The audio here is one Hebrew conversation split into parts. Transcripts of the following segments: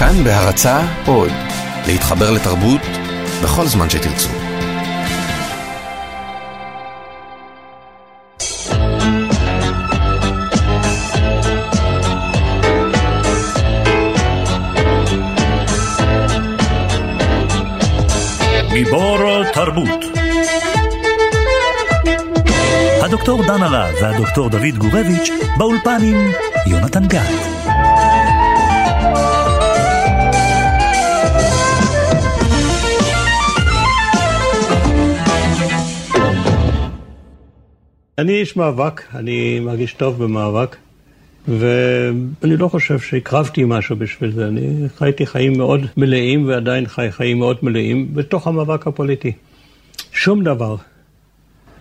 כאן בהרצה עוד, להתחבר לתרבות בכל זמן שתרצו. גיבור תרבות הדוקטור דן הרב והדוקטור דוד גורביץ' באולפן עם יונתן גת. אני איש מאבק, אני מרגיש טוב במאבק, ואני לא חושב שהקרבתי משהו בשביל זה. אני חייתי חיים מאוד מלאים ועדיין חי חיים מאוד מלאים בתוך המאבק הפוליטי. שום דבר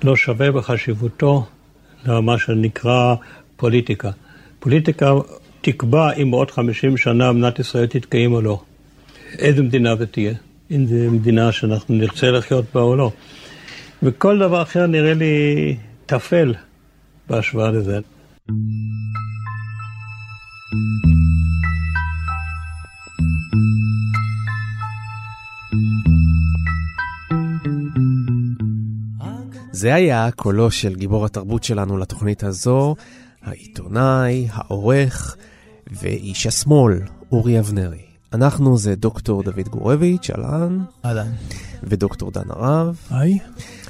לא שווה בחשיבותו למה שנקרא פוליטיקה. פוליטיקה תקבע אם בעוד 50 שנה מדינת ישראל תתקיים או לא. איזה מדינה זה תהיה. אם זו מדינה שאנחנו נרצה לחיות בה או לא. וכל דבר אחר נראה לי טפל בהשוואה לזה. זה היה קולו של גיבור התרבות שלנו לתוכנית הזו, העיתונאי, העורך ואיש השמאל, אורי אבנרי. אנחנו זה דוקטור דוד גורביץ', אהלן. אהלן. ודוקטור דן הרב. היי.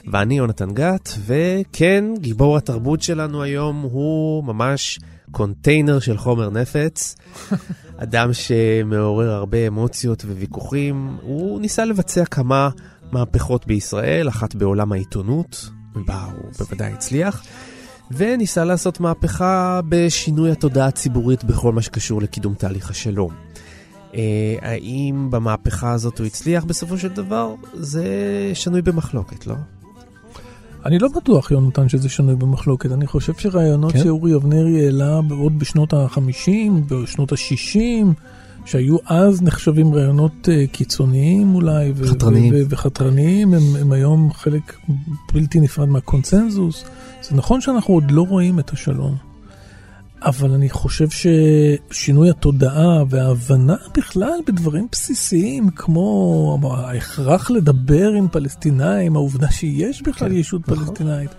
ואני יונתן גת, וכן, גיבור התרבות שלנו היום הוא ממש קונטיינר של חומר נפץ. אדם שמעורר הרבה אמוציות וויכוחים. הוא ניסה לבצע כמה מהפכות בישראל, אחת בעולם העיתונות, בה הוא בוודאי הצליח, וניסה לעשות מהפכה בשינוי התודעה הציבורית בכל מה שקשור לקידום תהליך השלום. אה, האם במהפכה הזאת הוא הצליח בסופו של דבר? זה שנוי במחלוקת, לא? אני לא בטוח, יונתן, שזה שנוי במחלוקת. אני חושב שרעיונות כן? שאורי אבנרי העלה עוד בשנות ה-50, בשנות ה-60, שהיו אז נחשבים רעיונות uh, קיצוניים אולי, חתרניים, וחתרניים, הם, הם היום חלק בלתי נפרד מהקונצנזוס. זה נכון שאנחנו עוד לא רואים את השלום. אבל אני חושב ששינוי התודעה וההבנה בכלל בדברים בסיסיים, כמו ההכרח לדבר עם פלסטינאים, העובדה שיש בכלל כן, ישות נכון. פלסטינאית.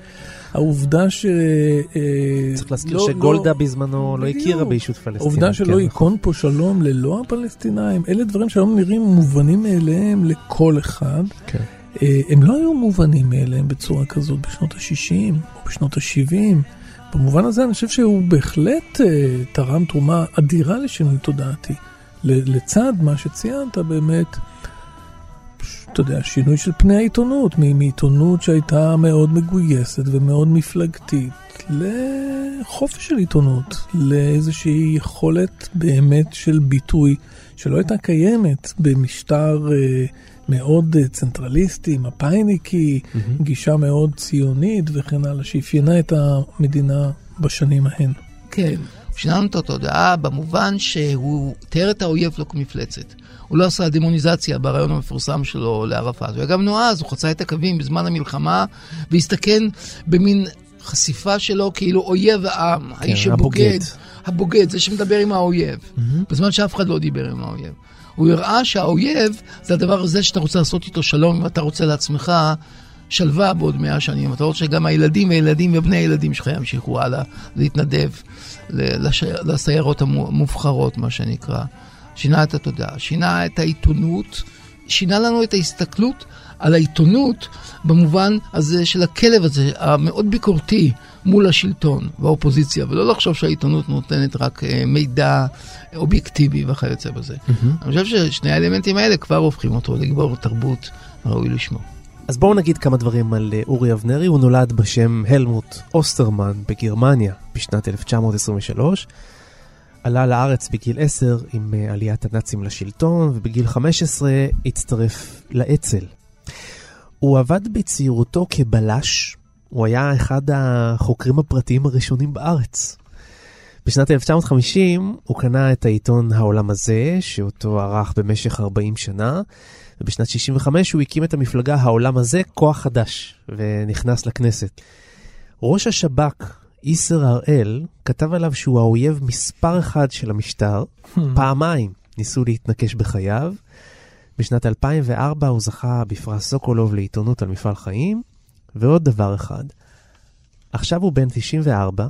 העובדה ש... אה, צריך להזכיר לא, שגולדה לא, בזמנו לא הכירה בישות פלסטינית. העובדה שלא כן, ייכון נכון. פה שלום ללא הפלסטינאים, אלה דברים שהיום נראים מובנים מאליהם לכל אחד. כן. אה, הם לא היו מובנים מאליהם בצורה כזאת בשנות ה-60 או בשנות ה-70. במובן הזה אני חושב שהוא בהחלט uh, תרם תרומה אדירה לשינוי תודעתי. לצד מה שציינת באמת, אתה יודע, שינוי של פני העיתונות, מעיתונות שהייתה מאוד מגויסת ומאוד מפלגתית, לחופש של עיתונות, לאיזושהי יכולת באמת של ביטוי שלא הייתה קיימת במשטר uh, מאוד uh, צנטרליסטי, מפאיניקי, mm-hmm. גישה מאוד ציונית וכן הלאה, שאפיינה את המדינה בשנים ההן. כן, שינה לנו את התודעה במובן שהוא תיאר את האויב לא כמפלצת. הוא לא עשה דמוניזציה ברעיון המפורסם שלו לערפאת. הוא היה גם נועז, הוא חצה את הקווים בזמן המלחמה, והסתכן במין חשיפה שלו כאילו אויב העם, כן, האיש הבוגד. הבוגד, זה שמדבר עם האויב, mm-hmm. בזמן שאף אחד לא דיבר עם האויב. הוא הראה שהאויב זה הדבר הזה שאתה רוצה לעשות איתו שלום, אם אתה רוצה לעצמך שלווה בעוד מאה שנים. אתה רוצה שגם הילדים והילדים ובני הילדים שלך ימשיכו הלאה להתנדב לש... לסיירות המובחרות, מה שנקרא. שינה את התודעה, שינה את העיתונות, שינה לנו את ההסתכלות על העיתונות במובן הזה של הכלב הזה, המאוד ביקורתי מול השלטון והאופוזיציה, ולא לחשוב שהעיתונות נותנת רק אה, מידע אובייקטיבי וכיוצא בזה. Mm-hmm. אני חושב ששני האלמנטים האלה כבר הופכים אותו לגיבור תרבות ראוי לשמו. אז בואו נגיד כמה דברים על אה, אורי אבנרי. הוא נולד בשם הלמוט אוסטרמן בגרמניה בשנת 1923. עלה לארץ בגיל 10 עם אה, עליית הנאצים לשלטון, ובגיל 15 הצטרף לאצ"ל. הוא עבד בצעירותו כבלש, הוא היה אחד החוקרים הפרטיים הראשונים בארץ. בשנת 1950 הוא קנה את העיתון העולם הזה, שאותו ערך במשך 40 שנה, ובשנת 65 הוא הקים את המפלגה העולם הזה, כוח חדש, ונכנס לכנסת. ראש השב"כ, איסר הראל, כתב עליו שהוא האויב מספר אחד של המשטר, hmm. פעמיים. ניסו להתנקש בחייו. בשנת 2004 הוא זכה בפרס סוקולוב לעיתונות על מפעל חיים, ועוד דבר אחד, עכשיו הוא בן 94,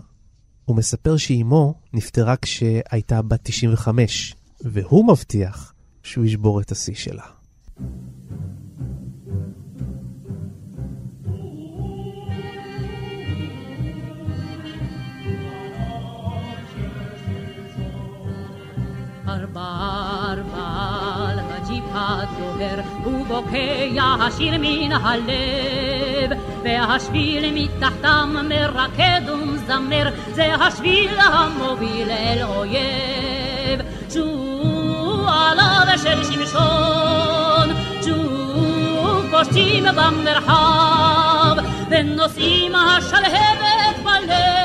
הוא מספר שאימו נפטרה כשהייתה בת 95, והוא מבטיח שהוא ישבור את השיא שלה. ארבע לג'יפ הדוהר, ובוקע השיר מן הלב, והשביל מתחתם מרקד ומזמר, זה השביל המוביל אל אויב. שוב עליו של שמשון, שוב פושטים במרחב, ונושאים השלהבת בליל.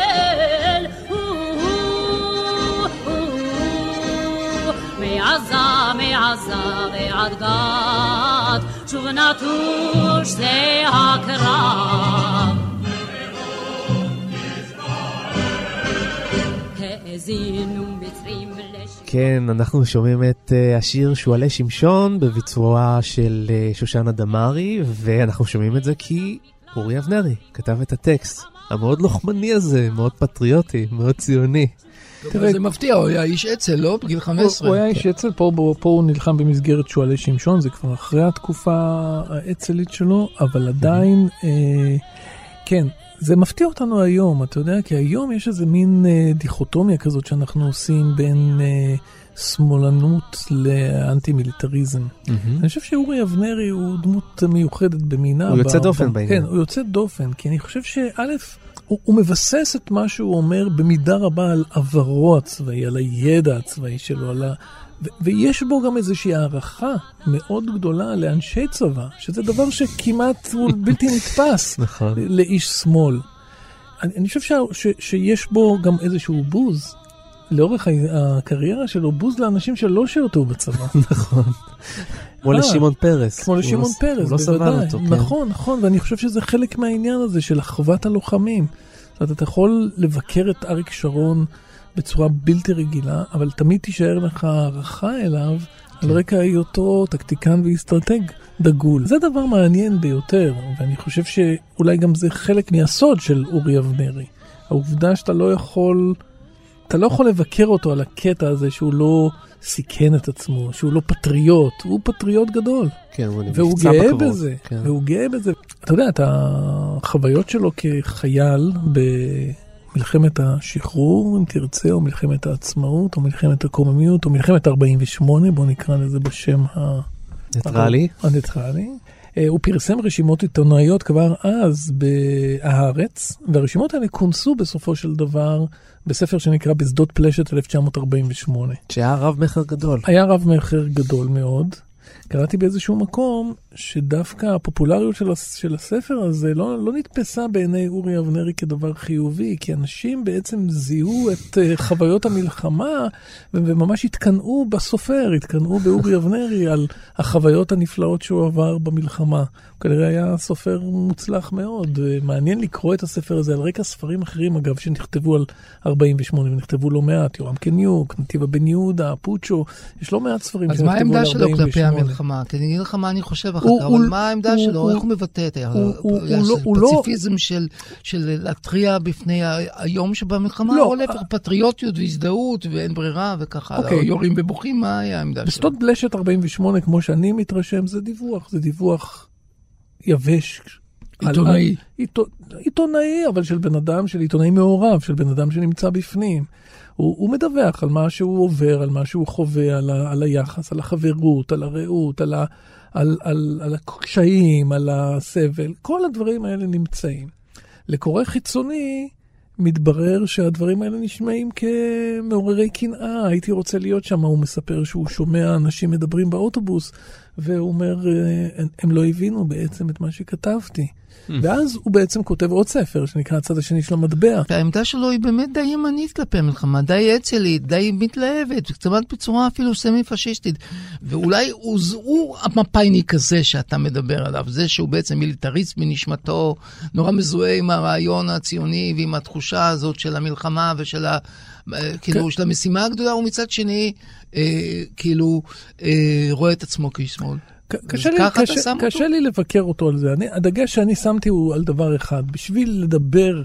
מעזה, מעזה ועד גת, שוב נטוש זה הקרב. כן, אנחנו שומעים את uh, השיר שועלי שמשון בביצועה של uh, שושנה דמארי, ואנחנו שומעים את זה כי אורי אבנרי כתב את הטקסט המאוד לוחמני הזה, מאוד פטריוטי, מאוד ציוני. תראה, זה מפתיע, הוא היה איש אצ"ל, לא? בגיל 15. הוא היה איש אצ"ל, פה, הוא נלחם במסגרת שועלי שמשון, זה כבר אחרי התקופה האצ"לית שלו, אבל עדיין, אה, כן, זה מפתיע אותנו היום, אתה יודע, כי היום יש איזה מין אה, דיכוטומיה כזאת שאנחנו עושים בין אה, שמאלנות לאנטי-מיליטריזם. Mm-hmm. אני חושב שאורי אבנרי הוא דמות מיוחדת במינה. הוא יוצא דופן בעניין. כן, הוא יוצא דופן, כי אני חושב שא', הוא, הוא מבסס את מה שהוא אומר במידה רבה על עברו הצבאי, על הידע הצבאי שלו, על ה... ו- ויש בו גם איזושהי הערכה מאוד גדולה לאנשי צבא, שזה דבר שכמעט הוא בלתי נתפס נכון. לאיש שמאל. אני, אני חושב ש- ש- שיש בו גם איזשהו בוז. לאורך הקריירה שלו, בוז לאנשים שלא שירתו בצבא. נכון. כמו לשמעון פרס. כמו לשמעון פרס, לא סבל אותו. כן. נכון, נכון, ואני חושב שזה חלק מהעניין הזה של אחוות הלוחמים. זאת אומרת, אתה יכול לבקר את אריק שרון בצורה בלתי רגילה, אבל תמיד תישאר לך הערכה אליו על רקע היותו טקטיקן ואסטרטג דגול. זה דבר מעניין ביותר, ואני חושב שאולי גם זה חלק מהסוד של אורי אבנרי. העובדה שאתה לא יכול, אתה לא יכול לבקר אותו על הקטע הזה שהוא לא סיכן את עצמו, שהוא לא פטריוט, הוא פטריוט גדול. כן, הוא והוא גאה בקרבות. בזה, כן. והוא גאה בזה. אתה יודע, את החוויות שלו כחייל במלחמת השחרור, אם תרצה, או מלחמת העצמאות, או מלחמת הקוממיות, או מלחמת 48, בוא נקרא לזה בשם ה... ניטרלי. הניטרלי. אה, הוא פרסם רשימות עיתונאיות כבר אז בהארץ, והרשימות האלה כונסו בסופו של דבר בספר שנקרא בשדות פלשת 1948. שהיה רב מכר גדול. היה רב מכר גדול מאוד. קראתי באיזשהו מקום שדווקא הפופולריות של, של הספר הזה לא, לא נתפסה בעיני אורי אבנרי כדבר חיובי, כי אנשים בעצם זיהו את uh, חוויות המלחמה וממש התקנאו בסופר, התקנאו באורי אבנרי על החוויות הנפלאות שהוא עבר במלחמה. כנראה היה סופר מוצלח מאוד, מעניין לקרוא את הספר הזה על רקע ספרים אחרים אגב שנכתבו על 48 ונכתבו לא מעט, יורם קניוק, נתיבה בן יהודה, פוצ'ו, יש לא מעט ספרים אז מה שנכתבו על העמדה שלו כלפי 48. המלחמה? כי אני אגיד לך מה אני חושב אחר כך, אבל מה העמדה שלו? איך הוא מבטא את לא- לא- הפציפיזם של להתריע בפני היום שבמלחמה, לא, או להפך, פטריוטיות והזדהות ואין ברירה וככה, אוקיי. יורים ובוכים, מה היה העמדה שלו? בשדות בלשת 48, כמו שאני מתרשם, זה דיווח, זה דיווח יבש. עיתונאי. על- עיתו- עיתונאי, אבל של בן אדם, של עיתונאי מעורב, של בן אדם שנמצא בפנים. הוא, הוא מדווח על מה שהוא עובר, על מה שהוא חווה, על, ה, על היחס, על החברות, על הרעות, על, ה, על, על, על הקשיים, על הסבל. כל הדברים האלה נמצאים. לקורא חיצוני, מתברר שהדברים האלה נשמעים כמעוררי קנאה, הייתי רוצה להיות שם, הוא מספר שהוא שומע אנשים מדברים באוטובוס, והוא אומר, "אה, הם- לא הבינו בעצם את מה שכתבתי. ואז הוא בעצם כותב עוד ספר שנקרא הצד השני של המטבע. העמדה שלו היא באמת די ימנית כלפי המלחמה, די אצלית, די מתלהבת, קצת בצורה אפילו סמי-פשיסטית. ואולי הוא, המפאיניק הזה שאתה מדבר עליו, זה שהוא בעצם מיליטריסט בנשמתו, נורא מזוהה עם הרעיון הציוני ועם התחושה הזאת של המלחמה ושל ה... אה, כאילו, של המשימה הגדולה, ומצד שני, אה, כאילו, אה, רואה את עצמו כאיש שמאל. קשה, לי, קשה, קשה לי לבקר אותו על זה. אני, הדגש שאני שמתי הוא על דבר אחד. בשביל לדבר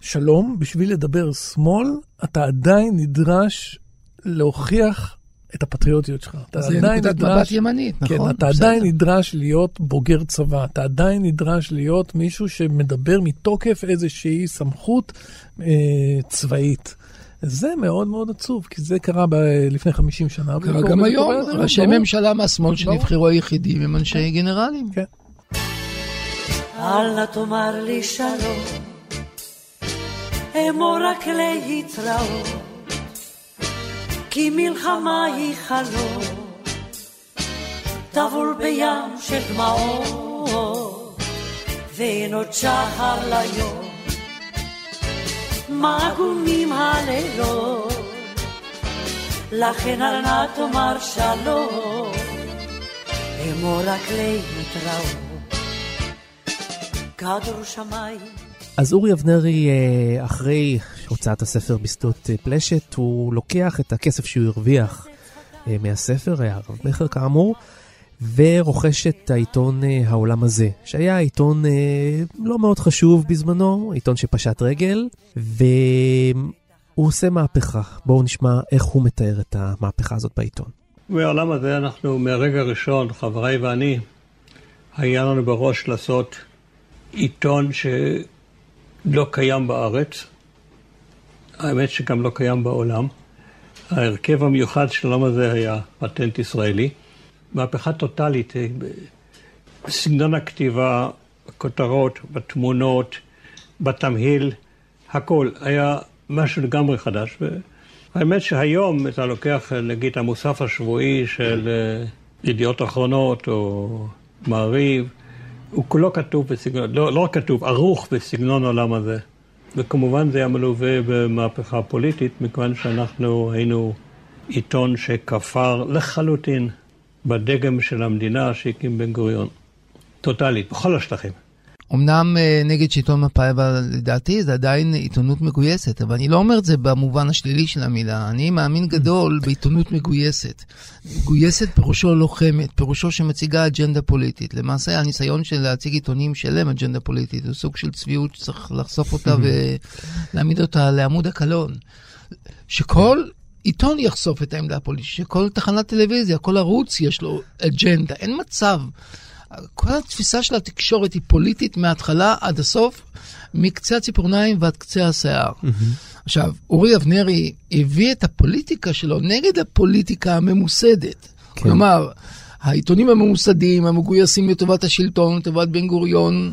שלום, בשביל לדבר שמאל, אתה עדיין נדרש להוכיח את הפטריוטיות שלך. אתה זה עדיין נקודת מבט ימנית, כן, נכון? אתה בסדר. עדיין נדרש להיות בוגר צבא, אתה עדיין נדרש להיות מישהו שמדבר מתוקף איזושהי סמכות אה, צבאית. זה מאוד מאוד עצוב, כי זה קרה ב- לפני 50 שנה. קרה גם היום, ראשי ברור. ממשלה מהשמאל שנבחרו היחידים הם אנשי גנרלים. כן. אל נא תאמר לי שלום, אמור רק להתראות, כי מלחמה היא חלום, טבול בים של דמעות, ואין עוד שחר ליום, מה עגומים הלילות, לכן אל נא תאמר שלום, אמור רק להתראות. כדור שמיים. אז אורי אבנרי, אה, אחרי הוצאת הספר בשדות אה, פלשת, הוא לוקח את הכסף שהוא הרוויח אה, מהספר, היה רב מכר כאמור, ורוכש את העיתון אה, העולם הזה, שהיה עיתון אה, לא מאוד חשוב בזמנו, עיתון שפשט רגל, והוא עושה מהפכה. בואו נשמע איך הוא מתאר את המהפכה הזאת בעיתון. בעולם הזה אנחנו מהרגע הראשון, חבריי ואני, היה לנו בראש לעשות עיתון שלא קיים בארץ, האמת שגם לא קיים בעולם. ההרכב המיוחד של היום הזה היה פטנט ישראלי. מהפכה טוטאלית אה, בסגנון הכתיבה, בכותרות, בתמונות, בתמהיל, הכל. היה משהו לגמרי חדש. והאמת שהיום אתה לוקח נגיד המוסף השבועי של אה, ידיעות אחרונות או מעריב, הוא כולו כתוב בסגנון, לא, לא כתוב, ערוך בסגנון העולם הזה. וכמובן זה היה מלווה במהפכה פוליטית, מכיוון שאנחנו היינו עיתון שכפר לחלוטין בדגם של המדינה שהקים בן גוריון. טוטאלית, בכל השטחים. אמנם אה, נגד שלטון מפא"י, אבל לדעתי זה עדיין עיתונות מגויסת, אבל אני לא אומר את זה במובן השלילי של המילה. אני מאמין גדול בעיתונות מגויסת. מגויסת פירושו לוחמת, פירושו שמציגה אג'נדה פוליטית. למעשה הניסיון של להציג עיתונים שלם אג'נדה פוליטית הוא סוג של צביעות שצריך לחשוף אותה ולהעמיד אותה לעמוד הקלון. שכל עיתון יחשוף את העמדה הפוליטית, שכל תחנת טלוויזיה, כל ערוץ יש לו אג'נדה. אין מצב. כל התפיסה של התקשורת היא פוליטית מההתחלה עד הסוף, מקצה הציפורניים ועד קצה השיער. עכשיו, אורי אבנרי הביא את הפוליטיקה שלו נגד הפוליטיקה הממוסדת. כן. כלומר, העיתונים הממוסדים, המגויסים לטובת השלטון, לטובת בן גוריון,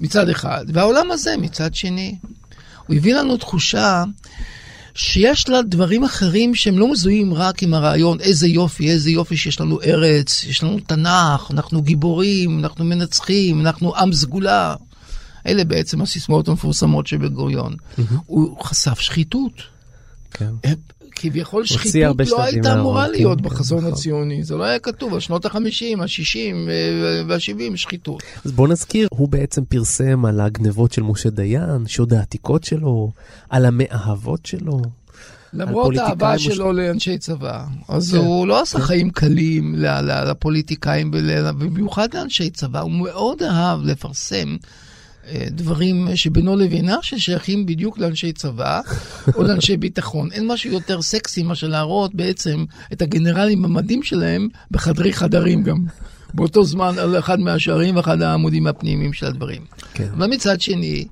מצד אחד, והעולם הזה מצד שני. הוא הביא לנו תחושה שיש לה דברים אחרים שהם לא מזוהים רק עם הרעיון, איזה יופי, איזה יופי שיש לנו ארץ, יש לנו תנ"ך, אנחנו גיבורים, אנחנו מנצחים, אנחנו עם סגולה. אלה בעצם הסיסמאות המפורסמות של בן גוריון. הוא חשף שחיתות. כן. כביכול שחיתות לא הייתה אמורה כן, להיות כן, בחזון נכון. הציוני, זה לא היה כתוב, על שנות ה-50, ה-60 וה-70 שחיתות. אז בוא נזכיר, הוא בעצם פרסם על הגנבות של משה דיין, שוד העתיקות שלו, על המאהבות שלו. למרות האהבה מוש- שלו לאנשי צבא, אז כן. הוא לא עשה חיים קלים לפוליטיקאים, ול- ובמיוחד לאנשי צבא, הוא מאוד אהב לפרסם. אה, דברים שבינו לבינה ששייכים בדיוק לאנשי צבא או לאנשי ביטחון. אין משהו יותר סקסי מאשר להראות בעצם את הגנרלים במדים שלהם בחדרי חדרים גם. באותו זמן על אחד מהשערים ואחד העמודים הפנימיים של הדברים. כן. אבל מצד שני,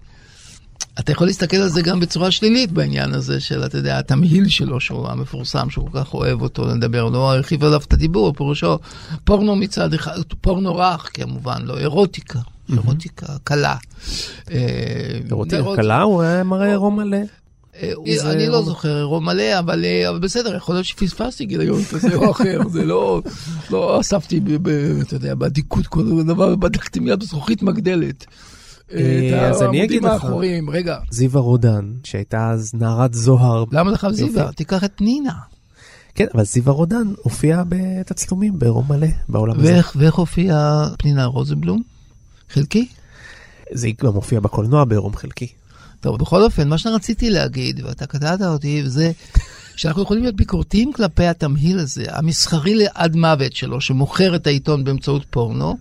אתה יכול להסתכל על זה גם בצורה שלילית בעניין הזה של, אתה יודע, התמהיל שלו, שהוא המפורסם, שהוא כל כך אוהב אותו לדבר, לא הרחיב עליו את הדיבור, פירושו פורנו מצד אחד, פורנו רך כמובן, לא אירוטיקה, אירוטיקה קלה. אה, לראות אירוט- קלה, הוא היה מראה עירום מלא. אה, אני לא זוכר אירוע מלא, אבל אה, בסדר, יכול להיות שפספסתי גיליון כזה או אחר, זה לא, לא אספתי, אתה יודע, באדיקות כל דבר, בדקתי מיד בזכוכית מגדלת. אה, אז אני אגיד לך. רגע, זיווה רודן, שהייתה אז נערת זוהר. למה לך זיווה? תיקח את פנינה. כן, אבל זיווה רודן הופיעה בתצלומים בעירום מלא בעולם הזה. ואיך הופיעה פנינה רוזנבלום? חלקי? זה גם הופיע בקולנוע בעירום חלקי. טוב, בכל אופן, מה שרציתי להגיד, ואתה קטעת אותי, זה שאנחנו יכולים להיות ביקורתיים כלפי התמהיל הזה, המסחרי לעד מוות שלו, שמוכר את העיתון באמצעות פורנו,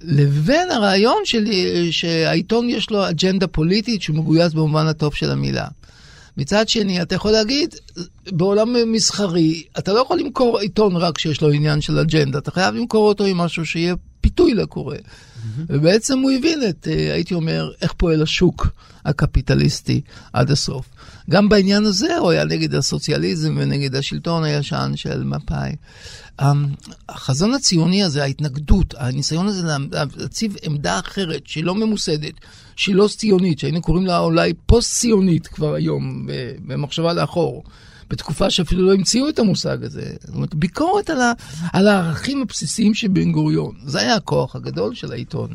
לבין הרעיון שלי שהעיתון יש לו אג'נדה פוליטית שהוא מגויס במובן הטוב של המילה. מצד שני, אתה יכול להגיד, בעולם מסחרי, אתה לא יכול למכור עיתון רק כשיש לו עניין של אג'נדה, אתה חייב למכור אותו עם משהו שיהיה פיתוי לקורא. ובעצם הוא הבין את, אה, הייתי אומר, איך פועל השוק הקפיטליסטי עד הסוף. גם בעניין הזה הוא היה נגד הסוציאליזם ונגד השלטון הישן של מפא"י. אמ, החזון הציוני הזה, ההתנגדות, הניסיון הזה להציב עמדה אחרת, שהיא לא ממוסדת, שהיא לא ציונית, שהיינו קוראים לה אולי פוסט-ציונית כבר היום, במחשבה לאחור. בתקופה שאפילו לא המציאו את המושג הזה. זאת אומרת, ביקורת על, ה, על הערכים הבסיסיים של בן גוריון. זה היה הכוח הגדול של העיתון.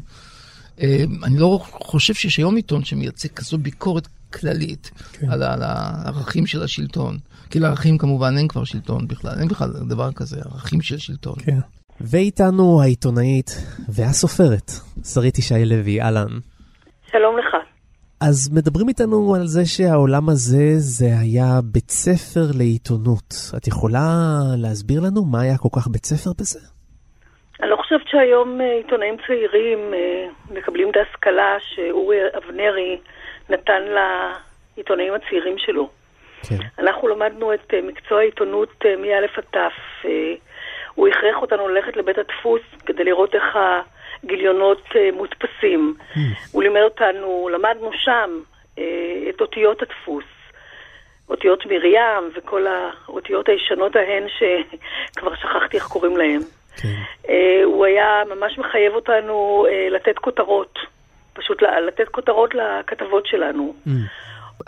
אה, אני לא חושב שיש היום עיתון שמייצג כזו ביקורת כללית כן. על, על הערכים של השלטון. כי לערכים כמובן אין כבר שלטון בכלל, אין בכלל דבר כזה, ערכים של שלטון. כן. ואיתנו העיתונאית והסופרת, שרית ישי לוי, אהלן. שלום לך. אז מדברים איתנו על זה שהעולם הזה זה היה בית ספר לעיתונות. את יכולה להסביר לנו מה היה כל כך בית ספר בזה? אני לא חושבת שהיום אה, עיתונאים צעירים אה, מקבלים את ההשכלה שאורי אבנרי נתן לעיתונאים הצעירים שלו. כן. אנחנו למדנו את אה, מקצוע העיתונות מא' עד ת'. הוא הכריח אותנו ללכת לבית הדפוס כדי לראות איך גיליונות uh, מודפסים. Mm. הוא לימד אותנו, למדנו שם uh, את אותיות הדפוס. אותיות מרים וכל האותיות הישנות ההן שכבר שכחתי איך קוראים להן. כן. Uh, הוא היה ממש מחייב אותנו לתת כותרות, פשוט לתת כותרות לכתבות שלנו. Mm.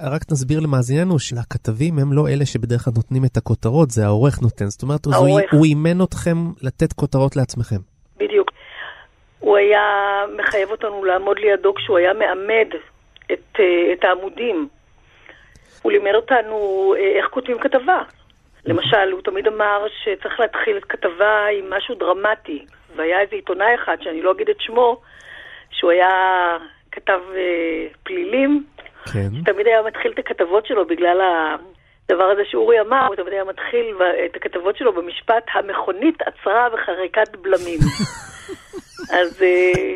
רק נסביר למאזיננו שלכתבים הם לא אלה שבדרך כלל נותנים את הכותרות, זה העורך נותן. זאת אומרת, העורך. הוא אימן אתכם לתת כותרות לעצמכם. הוא היה מחייב אותנו לעמוד לידו כשהוא היה מעמד את, אה, את העמודים. הוא לימד אותנו אה, איך כותבים כתבה. למשל, הוא תמיד אמר שצריך להתחיל את כתבה עם משהו דרמטי. והיה איזה עיתונאי אחד, שאני לא אגיד את שמו, שהוא היה כתב אה, פלילים. כן. תמיד היה מתחיל את הכתבות שלו בגלל הדבר הזה שאורי אמר, הוא תמיד היה מתחיל את הכתבות שלו במשפט, המכונית עצרה וחריקת בלמים. אז אה,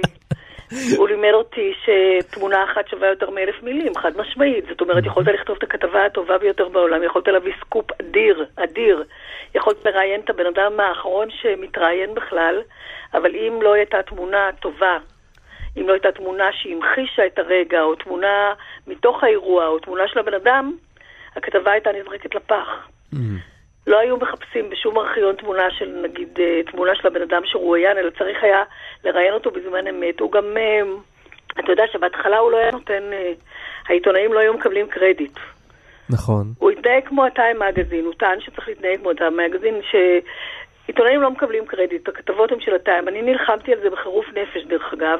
הוא לימד אותי שתמונה אחת שווה יותר מאלף מילים, חד משמעית. זאת אומרת, יכולת לכתוב את הכתבה הטובה ביותר בעולם, יכולת להביא סקופ אדיר, אדיר. יכולת לראיין את הבן אדם האחרון שמתראיין בכלל, אבל אם לא הייתה תמונה טובה, אם לא הייתה תמונה שהמחישה את הרגע, או תמונה מתוך האירוע, או תמונה של הבן אדם, הכתבה הייתה נזרקת לפח. Mm. לא היו מחפשים בשום ארכיון תמונה של, נגיד, אה, תמונה של הבן אדם שרואיין, אלא צריך היה לראיין אותו בזמן אמת. הוא גם, אה, אתה יודע שבהתחלה הוא לא היה נותן, אה, העיתונאים לא היו מקבלים קרדיט. נכון. הוא התנהג כמו הטיים מגזין, הוא טען שצריך להתנהג כמו הטיים מגזין, שעיתונאים לא מקבלים קרדיט, הכתבות הן של הטיים. אני נלחמתי על זה בחירוף נפש, דרך אגב.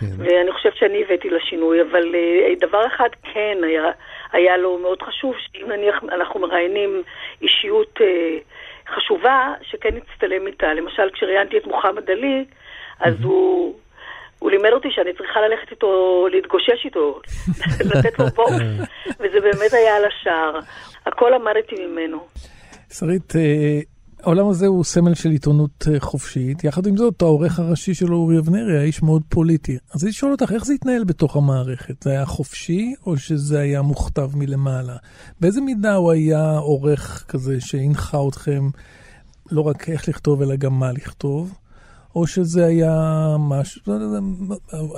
כן. ואני חושבת שאני הבאתי לשינוי, אבל דבר אחד כן היה, היה לו מאוד חשוב, שאם נניח אנחנו מראיינים אישיות uh, חשובה, שכן נצטלם איתה. למשל, כשראיינתי את מוחמד עלי, אז mm-hmm. הוא... הוא לימד אותי שאני צריכה ללכת איתו, להתגושש איתו, לתת לו בוקס, וזה באמת היה על השער. הכל למדתי ממנו. שרית, אה, העולם הזה הוא סמל של עיתונות אה, חופשית, יחד עם זאת העורך הראשי שלו אורי אבנרי היה איש מאוד פוליטי. אז אני שואל אותך, איך זה התנהל בתוך המערכת? זה היה חופשי או שזה היה מוכתב מלמעלה? באיזה מידה הוא היה עורך כזה שהנחה אתכם לא רק איך לכתוב אלא גם מה לכתוב? או שזה היה משהו, לא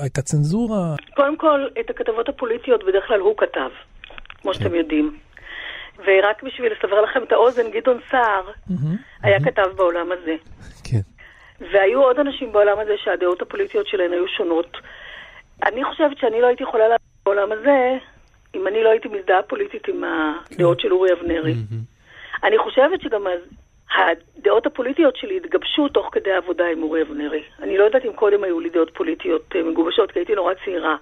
הייתה צנזורה? קודם כל, את הכתבות הפוליטיות בדרך כלל הוא כתב, כמו שאתם כן. יודעים. ורק בשביל לסבר לכם את האוזן, גדעון סער היה כתב בעולם הזה. כן. והיו עוד אנשים בעולם הזה שהדעות הפוליטיות שלהן היו שונות. אני חושבת שאני לא הייתי יכולה לעבוד בעולם הזה אם אני לא הייתי מזדהה פוליטית עם הדעות כן. של אורי אבנרי. אני חושבת שגם הדעות הפוליטיות שלי התגבשו תוך כדי העבודה עם אורי אבנרי. אני לא יודעת אם קודם היו לי דעות פוליטיות אה, מגובשות, כי הייתי נורא צעירה.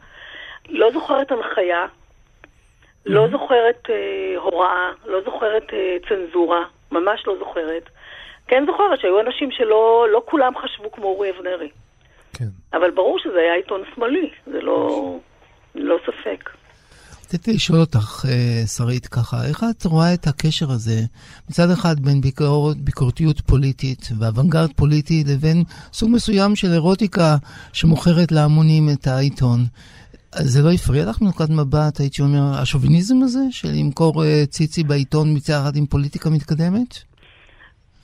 לא זוכרת הנחיה, לא. זוכרת אה, הוראה, לא זוכרת אה, צנזורה, ממש לא זוכרת. כן זוכרת שהיו אנשים שלא לא כולם חשבו כמו אורי אבנרי. כן. אבל ברור שזה היה עיתון שמאלי, זה לא, לא ספק. רציתי לשאול אותך, אה, שרית, ככה, איך את רואה את הקשר הזה מצד אחד בין ביקורת, ביקורתיות פוליטית ואוונגרד פוליטי לבין סוג מסוים של אירוטיקה שמוכרת להמונים את העיתון? זה לא הפריע לך מנקודת מבט, הייתי אומר, השוביניזם הזה של למכור אה, ציצי בעיתון מצד עם פוליטיקה מתקדמת?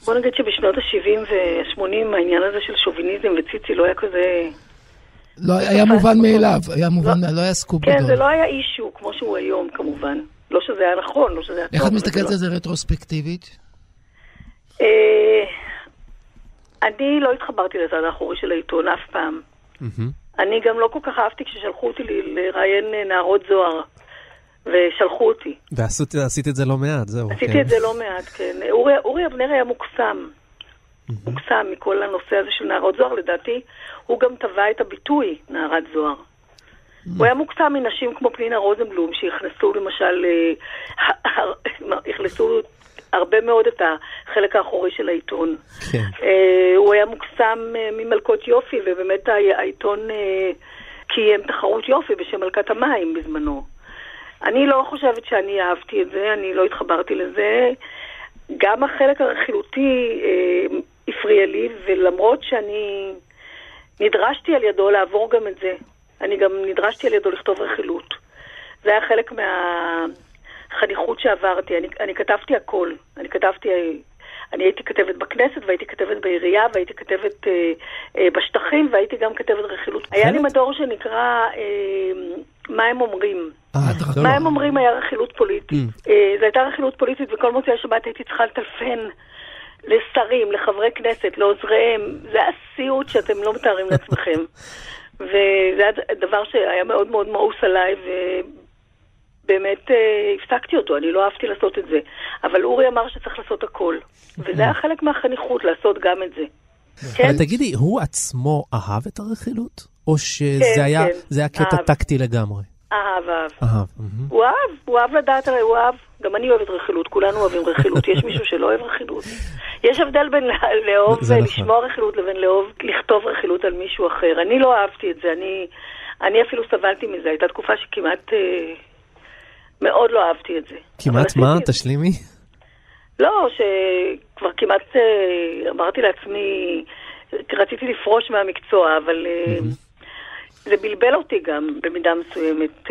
בוא נגיד שבשנות ה-70 וה-80 העניין הזה של שוביניזם וציצי לא היה כזה... לא, היה מובן מאליו, היה מובן, לא היה סקופ גדול. כן, זה לא היה אישו כמו שהוא היום כמובן. לא שזה היה נכון, לא שזה היה טוב. איך את מסתכלת על זה רטרוספקטיבית? אה, אני לא התחברתי לצד האחורי של העיתון אף פעם. אני גם לא כל כך אהבתי כששלחו אותי לראיין אה, נערות זוהר. ושלחו אותי. ועשית את זה לא מעט, זהו. עשיתי כן. את זה לא מעט, כן. אורי, אורי אבנר היה מוקסם. Mm-hmm. מוקסם מכל הנושא הזה של נערות זוהר. לדעתי, הוא גם טבע את הביטוי נערת זוהר. Mm-hmm. הוא היה מוקסם מנשים כמו פנינה רוזנבלום, שהכנסו למשל, הכנסו הרבה מאוד את החלק האחורי של העיתון. כן. הוא היה מוקסם ממלכות יופי, ובאמת העיתון קיים תחרות יופי בשם מלכת המים בזמנו. אני לא חושבת שאני אהבתי את זה, אני לא התחברתי לזה. גם החלק הרכילותי אה, הפריע לי, ולמרות שאני נדרשתי על ידו לעבור גם את זה, אני גם נדרשתי על ידו לכתוב רכילות. זה היה חלק מהחניכות שעברתי. אני, אני כתבתי הכל. אני כתבתי אני הייתי כתבת בכנסת, והייתי כתבת בעירייה, והייתי כתבת אה, אה, בשטחים, והייתי גם כתבת רכילות. היה לי מדור שנקרא אה, מה הם אומרים. אה, מה הם אומרים היה רכילות פוליטית. Mm. אה, זו הייתה רכילות פוליטית, וכל מוצאי שבת הייתי צריכה לטלפן לשרים, לחברי כנסת, לעוזריהם. זה היה סיוט שאתם לא מתארים לעצמכם. וזה היה דבר שהיה מאוד מאוד מאוס עליי, באמת אה, הפסקתי אותו, אני לא אהבתי לעשות את זה. אבל אורי אמר שצריך לעשות הכל. וזה היה חלק מהחניכות, לעשות גם את זה. כן? אבל תגידי, הוא עצמו אהב את הרכילות? או שזה כן, היה, כן. היה קטע אהב. טקטי לגמרי? אהב, אהב. אהב. הוא אהב, הוא אהב לדעת, הרי הוא אהב. גם אני אוהבת רכילות, כולנו אוהבים רכילות. יש מישהו שלא אוהב רכילות? יש הבדל בין לאהוב ולשמוע נכון. רכילות לבין לאהוב לכתוב רכילות על מישהו אחר. אני לא אהבתי את זה, אני, אני אפילו סבלתי מזה. הייתה תקופה שכמעט... אה, מאוד לא אהבתי את זה. כמעט מה? תשלימי. לא, שכבר כמעט אה, אמרתי לעצמי, רציתי לפרוש מהמקצוע, אבל mm-hmm. זה בלבל אותי גם במידה מסוימת.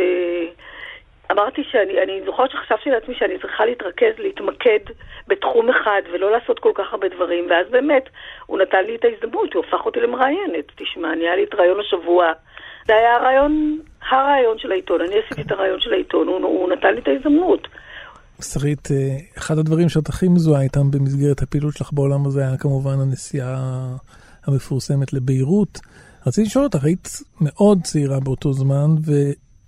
אמרתי שאני, אני זוכרת שחשבתי לעצמי שאני צריכה להתרכז, להתמקד בתחום אחד ולא לעשות כל כך הרבה דברים, ואז באמת הוא נתן לי את ההזדמנות, הוא הפך אותי למראיינת. תשמע, אני היה לי את רעיון השבוע, זה היה הרעיון, הרעיון של העיתון, אני עשיתי את הרעיון של העיתון, הוא, הוא נתן לי את ההזדמנות. שרית, אה, אחד הדברים שאת הכי מזוהה איתם במסגרת הפעילות שלך בעולם הזה היה כמובן הנסיעה המפורסמת לביירות. רציתי לשאול אותך, היית מאוד צעירה באותו זמן,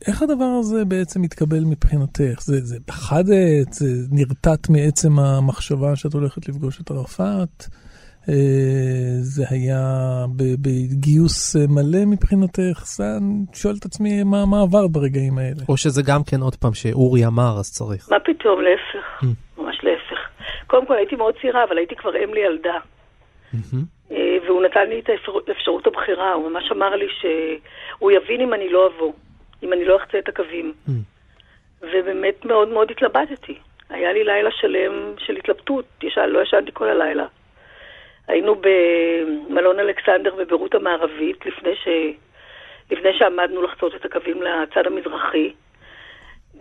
ואיך הדבר הזה בעצם התקבל מבחינתך? זה, זה פחדת? זה נרתעת מעצם המחשבה שאת הולכת לפגוש את ערפאת? אה, זה היה בגיוס מלא מבחינתך? אני שואל את עצמי מה, מה עברת ברגעים האלה. או שזה גם כן עוד פעם שאורי אמר אז צריך. מה פתאום, להפך, mm. ממש להפך. קודם כל הייתי מאוד צעירה, אבל הייתי כבר אם לילדה. אה, והוא נתן לי את אפשרות הבחירה, הוא ממש אמר לי שהוא יבין אם אני לא אבוא, אם אני לא אחצה את הקווים. Mm. ובאמת מאוד מאוד התלבטתי. היה לי לילה שלם של התלבטות, לא ישנתי כל הלילה. היינו במלון אלכסנדר בביירות המערבית, לפני, ש... לפני שעמדנו לחצות את הקווים לצד המזרחי,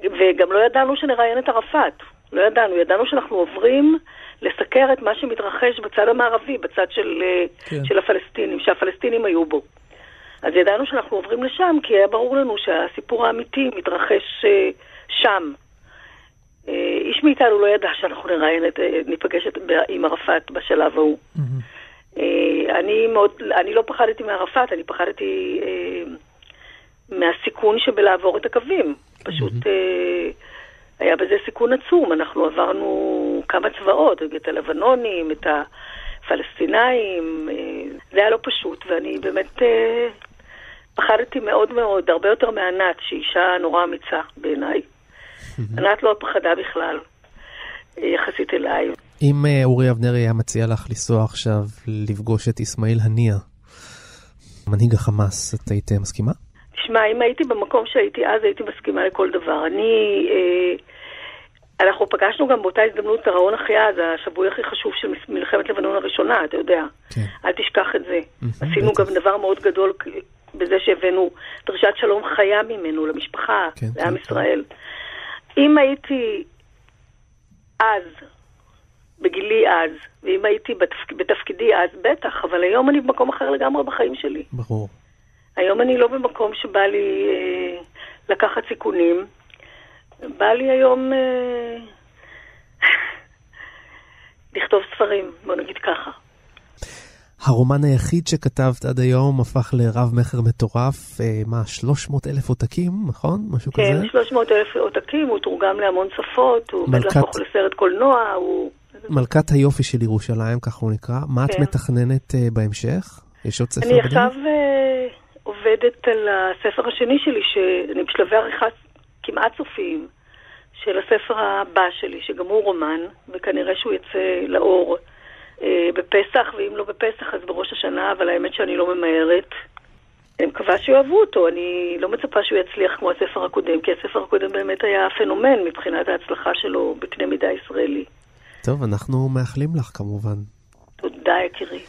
וגם לא ידענו שנראיין את ערפאת. לא ידענו, ידענו שאנחנו עוברים לסקר את מה שמתרחש בצד המערבי, בצד של, כן. של הפלסטינים, שהפלסטינים היו בו. אז ידענו שאנחנו עוברים לשם, כי היה ברור לנו שהסיפור האמיתי מתרחש אה, שם. אה, איש מאיתנו לא ידע שאנחנו נראיין, את, אה, ניפגש עם ערפאת בשלב ההוא. Mm-hmm. אני מאוד, אני לא פחדתי מערפאת, אני פחדתי מהסיכון שבלעבור את הקווים. פשוט mm-hmm. היה בזה סיכון עצום. אנחנו עברנו כמה צבאות, את הלבנונים, את הפלסטינאים. זה היה לא פשוט, ואני באמת פחדתי מאוד מאוד, הרבה יותר מענת, שהיא אישה נורא אמיצה בעיניי. ענת לא פחדה בכלל, אה, יחסית אליי. אם אה, אורי אבנרי היה מציע לך לנסוע עכשיו לפגוש את אסמאעיל הנייה, מנהיג החמאס, את היית מסכימה? תשמע, אם הייתי במקום שהייתי אז, הייתי מסכימה לכל דבר. אני... אה, אנחנו פגשנו גם באותה הזדמנות את אהרון אחיעז, השבוי הכי חשוב של מלחמת לבנון הראשונה, אתה יודע. כן. אל תשכח את זה. עשינו גם דבר מאוד גדול בזה שהבאנו דרישת שלום חיה ממנו למשפחה, כן, לעם כן, ישראל. אם הייתי אז, בגילי אז, ואם הייתי בתפק... בתפקידי אז, בטח, אבל היום אני במקום אחר לגמרי בחיים שלי. ברור. היום אני לא במקום שבא לי אה, לקחת סיכונים. בא לי היום אה, לכתוב ספרים, בוא נגיד ככה. הרומן היחיד שכתבת עד היום הפך לרב-מכר מטורף, אה, מה, 300 אלף עותקים, נכון? משהו כן, כזה? 300 אלף עותקים, הוא תורגם להמון שפות, הוא עומד מלכת- להפוך לסרט קולנוע, הוא... מלכת היופי של ירושלים, ככה הוא נקרא. מה את כן. מתכננת אה, בהמשך? יש עוד ספר אני בדרך? עכשיו אה, עובדת על הספר השני שלי, שאני בשלבי עריכה כמעט סופיים, של הספר הבא שלי, שגם הוא רומן, וכנראה שהוא יצא לאור בפסח, ואם לא בפסח אז בראש השנה, אבל האמת שאני לא ממהרת. אני מקווה שיאהבו אותו, אני לא מצפה שהוא יצליח כמו הספר הקודם, כי הספר הקודם באמת היה פנומן מבחינת ההצלחה שלו בקנה מידה ישראלי. טוב, אנחנו מאחלים לך כמובן. תודה, יקירי.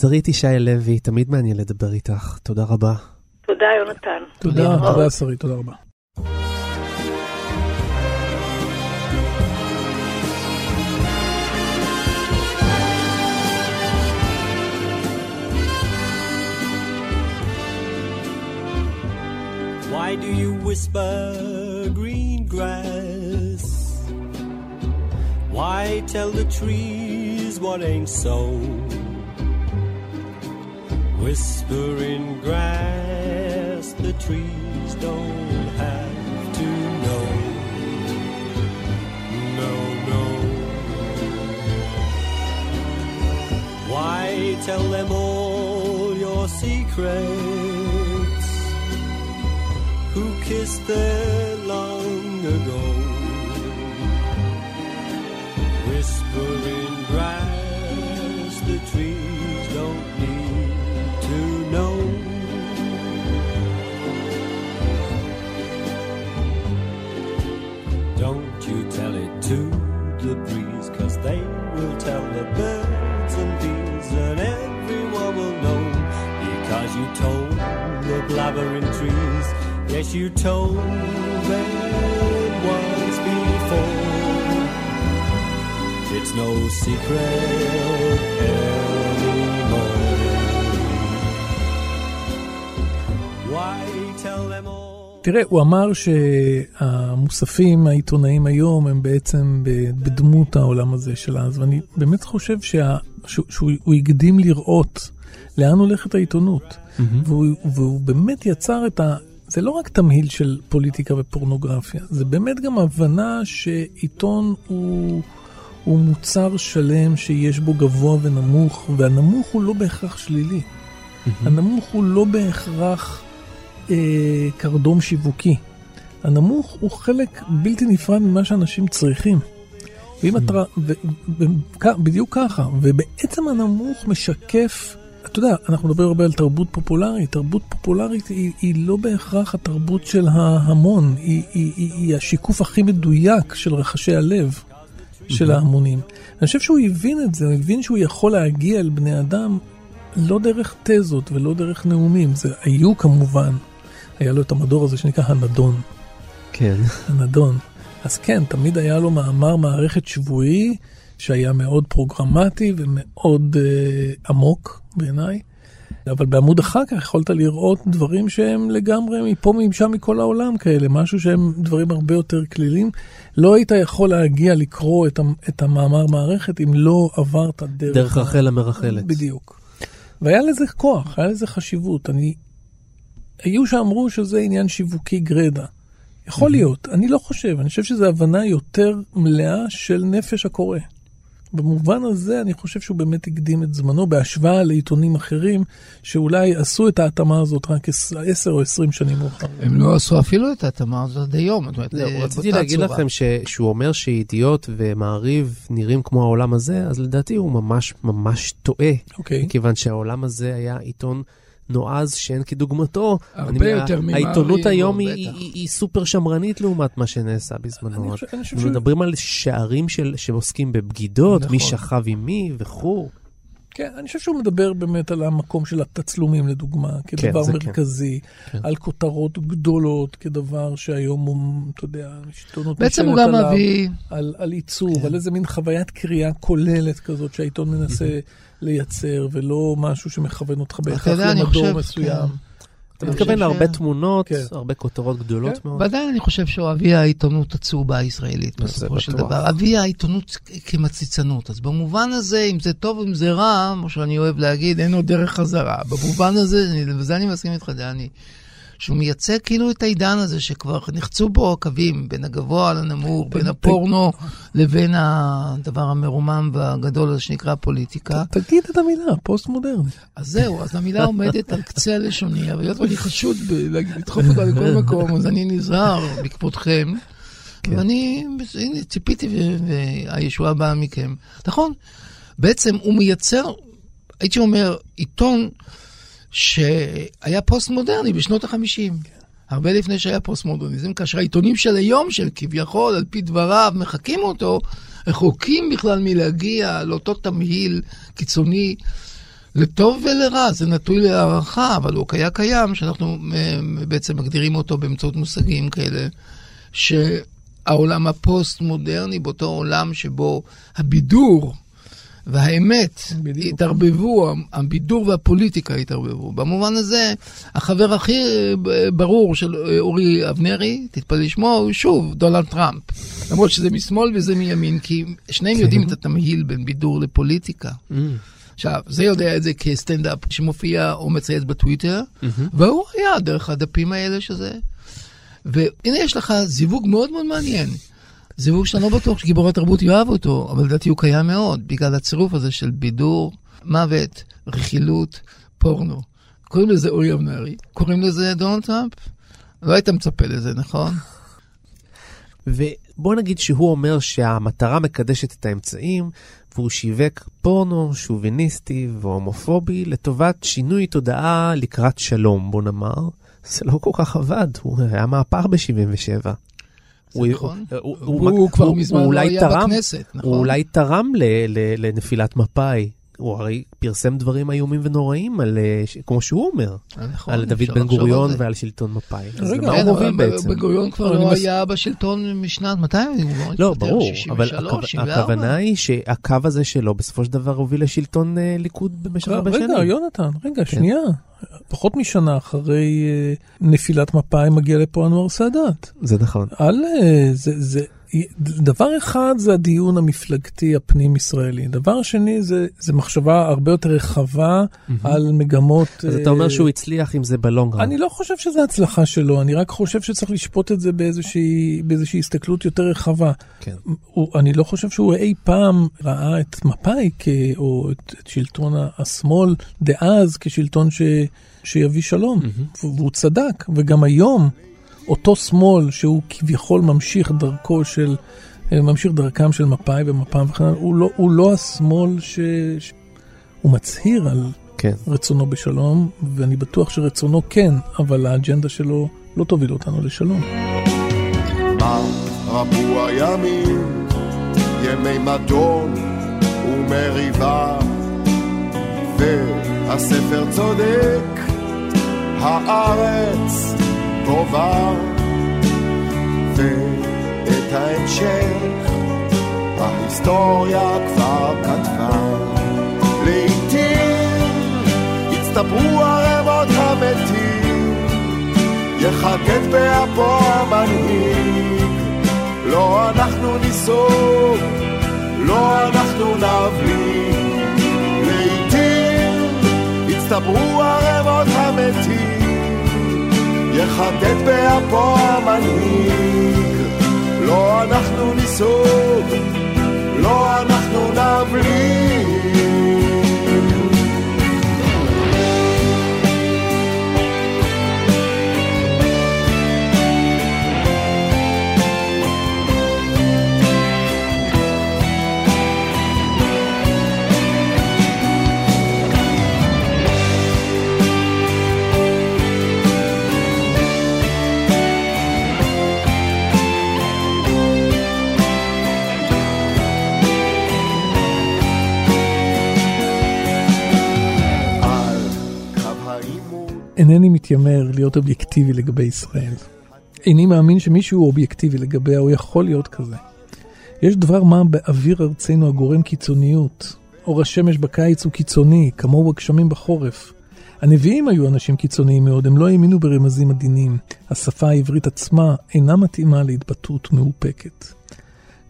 שרית ישי לוי, תמיד מעניין לדבר איתך. תודה רבה. תודה, יונתן. תודה. תודה שרית, תודה רבה. Why do you whisper green grass? Why tell the trees what ain't so? Whispering grass, the trees don't have to know. No, no. Why tell them all your secrets? Who kissed there long ago. Whispering grass, the trees don't need to know. Don't you tell it to the breeze, cause they will tell the birds and bees, and everyone will know because you told the blabbering trees. Yes, you told them once before. It's no secret anymore. Why tell them all? תראה, הוא אמר שהמוספים העיתונאים היום הם בעצם בדמות העולם הזה של אז, ואני באמת חושב שה, שהוא, שהוא הוא הקדים לראות לאן הולכת העיתונות, והוא, והוא באמת יצר את ה... זה לא רק תמהיל של פוליטיקה ופורנוגרפיה, זה באמת גם הבנה שעיתון הוא, הוא מוצר שלם שיש בו גבוה ונמוך, והנמוך הוא לא בהכרח שלילי. הנמוך הוא לא בהכרח אה, קרדום שיווקי. הנמוך הוא חלק בלתי נפרד ממה שאנשים צריכים. ואם אתה, ו, ו, כ- בדיוק ככה, ובעצם הנמוך משקף, אתה יודע, אנחנו מדברים הרבה על תרבות פופולרית, תרבות פופולרית היא, היא לא בהכרח התרבות של ההמון, היא, היא, היא, היא השיקוף הכי מדויק של רחשי הלב של ההמונים. אני חושב שהוא הבין את זה, הוא הבין שהוא יכול להגיע אל בני אדם לא דרך תזות ולא דרך נאומים, זה היו כמובן, היה לו את המדור הזה שנקרא הנדון. כן. הנדון. אז כן, תמיד היה לו מאמר מערכת שבועי שהיה מאוד פרוגרמטי ומאוד אה, עמוק בעיניי, אבל בעמוד אחר כך יכולת לראות דברים שהם לגמרי מפה משם מכל העולם כאלה, משהו שהם דברים הרבה יותר כלילים. לא היית יכול להגיע לקרוא את, את המאמר מערכת אם לא עברת דרך... דרך רחל המרחלת. בדיוק. והיה לזה כוח, היה לזה חשיבות. אני... היו שאמרו שזה עניין שיווקי גרידא. יכול להיות, אני לא חושב, אני חושב שזו הבנה יותר מלאה של נפש הקורא. במובן הזה אני חושב שהוא באמת הקדים את זמנו בהשוואה לעיתונים אחרים שאולי עשו את ההתאמה הזאת רק 10 או 20 שנים מאוחר. הם לא עשו אפילו את ההתאמה הזאת עד היום. זהו, אה, רציתי להגיד. לכם ש- שהוא אומר שידיעות ומעריב נראים כמו העולם הזה, אז לדעתי הוא ממש ממש טועה. אוקיי. מכיוון שהעולם הזה היה עיתון נועז שאין כדוגמתו. הרבה אני- יותר ממעריב, העיתונות היום היא. היא, היא, היא סופר שמרנית לעומת מה שנעשה בזמנו. אני חושב- שהוא- מדברים על שערים של, שעוסקים בבגידות, נכון. מי שכב עם מי וכו'. כן, אני חושב שהוא מדבר באמת על המקום של התצלומים, לדוגמה, כדבר זה כן. מרכזי, כן. על כותרות גדולות, כדבר שהיום הוא, אתה יודע, העיתונות בעצם הוא גם עליו, מביא... על, על עיצוב, על איזה מין חוויית קריאה כוללת כזאת שהעיתון מנסה לייצר, ולא משהו שמכוון אותך בהכרח למדור מסוים. אתה אני מתכוון להרבה תמונות, כן. הרבה כותרות גדולות מאוד. ועדיין אני חושב שהוא אבי העיתונות הצהובה הישראלית, בסופו של. דבר. אבי העיתונות כמציצנות. אז במובן הזה, אם זה טוב אם זה רע, כמו שאני אוהב להגיד, אין עוד דרך חזרה. במובן הזה, אני- וזה אני מסכים איתך, דני, שהוא מייצג כאילו את העידן הזה שכבר נחצו בו הקווים בין הגבוה לנמוך, בין הפורנו לבין הדבר המרומם והגדול הזה שנקרא פוליטיקה. תגיד את המילה, פוסט-מודרני. אז זהו, אז המילה עומדת על קצה לשוני, אבל היות ואני חשוד בלדחוף אותה לכל מקום, אז אני נזהר בכבודכם. ואני, הנה, ציפיתי והישועה באה מכם. נכון, בעצם הוא מייצר, הייתי אומר, עיתון שהיה פוסט-מודרני בשנות ה-50. הרבה לפני שהיה פוסט-מודרניזם, כאשר העיתונים של היום, שכביכול, על פי דבריו, מחקים אותו, רחוקים בכלל מלהגיע לאותו תמהיל קיצוני לטוב ולרע, זה נתון להערכה, אבל הוא היה קיים, שאנחנו אה, בעצם מגדירים אותו באמצעות מושגים כאלה, שהעולם הפוסט-מודרני, באותו עולם שבו הבידור והאמת בדיוק. התערבבו, הבידור והפוליטיקה התערבבו. במובן הזה, החבר הכי אה, ברור של אה, אורי אבנרי, תתפלא לשמוע, הוא שוב דונלד טראמפ. למרות שזה משמאל וזה מימין, כי שניהם יודעים את התמהיל בין בידור לפוליטיקה. עכשיו, זה יודע את זה כסטנדאפ שמופיע או מצייץ בטוויטר, והוא היה דרך הדפים האלה שזה. והנה יש לך זיווג מאוד מאוד מעניין. זיווג שאני לא בטוח שגיבורי התרבות יאהבו אותו, אבל לדעתי הוא קיים מאוד, בגלל הצירוף הזה של בידור, מוות, רכילות, פורנו. קוראים לזה אורי אבנרי, קוראים לזה דונלד טראמפ. לא היית מצפה לזה, נכון? ובוא נגיד שהוא אומר שהמטרה מקדשת את האמצעים, והוא שיווק פורנו שוביניסטי והומופובי לטובת שינוי תודעה לקראת שלום, בוא נאמר. זה לא כל כך עבד, הוא היה מהפך ב-77. הוא, נכון. הוא כבר מזמן לא היה בכנסת, נכון. הוא אולי תרם לנפילת מפא"י. הוא הרי פרסם דברים איומים ונוראים על, אה, כמו שהוא אומר, נכון, על דוד בן גוריון על. ועל שלטון מפא"י. אז רגע, למה כן, הוא מוביל בעצם? בן גוריון כבר לא היה בשלטון משנת, מתי הוא לא, התפטר? ברור, אבל 63, הכו- 64? הכוונה היא שהקו הזה שלו בסופו של דבר הוביל לשלטון אה, ליכוד במשך הרבה שנים. רגע, יונתן, רגע, שנייה. פחות משנה אחרי אה, נפילת מפא"י מגיע לפה אנואר סאדאת. זה נכון. אל... אה, זה, זה, דבר אחד זה הדיון המפלגתי הפנים-ישראלי. דבר שני זה, זה מחשבה הרבה יותר רחבה על מגמות... אז אתה אומר שהוא הצליח עם זה בלונגרן. אני לא חושב שזו הצלחה שלו, אני רק חושב שצריך לשפוט את זה באיזושהי, באיזושהי הסתכלות יותר רחבה. כן. הוא, אני לא חושב שהוא אי פעם ראה את מפא"י, כ- או את, את שלטון השמאל דאז כשלטון ש, שיביא שלום, והוא צדק. וגם היום, אותו שמאל שהוא כביכול ממשיך דרכו של, אה, ממשיך דרכם של מפא"י ומפ"ם וכן הלאה, הוא לא, הוא לא השמאל ש... ש... הוא מצהיר על כן. רצונו בשלום, ואני בטוח שרצונו כן, אבל האג'נדה שלו לא תוביל אותנו לשלום. מה רבו הימים, ימי מדון ומריבה, והספר צודק, הארץ טובה, ואת ההמשך ההיסטוריה כבר כתבה. לעתים הצטברו ערמות המתים יחגג באפו המנהיג. לא אנחנו ניסוג, לא אנחנו נבליג. לעתים הצטברו ערמות המתים, יחדד באפו המנהיג. לא אנחנו ניסוג, אובייקטיבי לגבי ישראל. איני מאמין שמישהו אובייקטיבי לגביה, הוא יכול להיות כזה. יש דבר מה באוויר ארצנו הגורם קיצוניות. אור השמש בקיץ הוא קיצוני, כמוהו הגשמים בחורף. הנביאים היו אנשים קיצוניים מאוד, הם לא האמינו ברמזים עדינים. השפה העברית עצמה אינה מתאימה להתבטאות מאופקת.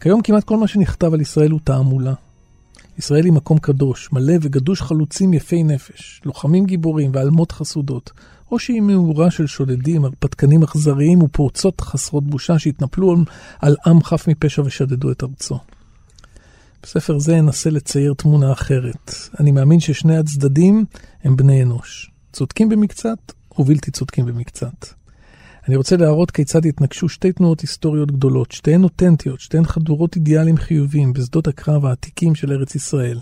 כיום כמעט כל מה שנכתב על ישראל הוא תעמולה. ישראל היא מקום קדוש, מלא וגדוש חלוצים יפי נפש, לוחמים גיבורים ואלמות חסודות, או שהיא מאורה של שודדים, הרפתקנים אכזריים ופורצות חסרות בושה שהתנפלו על עם חף מפשע ושדדו את ארצו. בספר זה אנסה לצייר תמונה אחרת. אני מאמין ששני הצדדים הם בני אנוש. צודקים במקצת ובלתי צודקים במקצת. אני רוצה להראות כיצד התנגשו שתי תנועות היסטוריות גדולות, שתיהן אותנטיות, שתיהן חדורות אידיאלים חיוביים בשדות הקרב העתיקים של ארץ ישראל.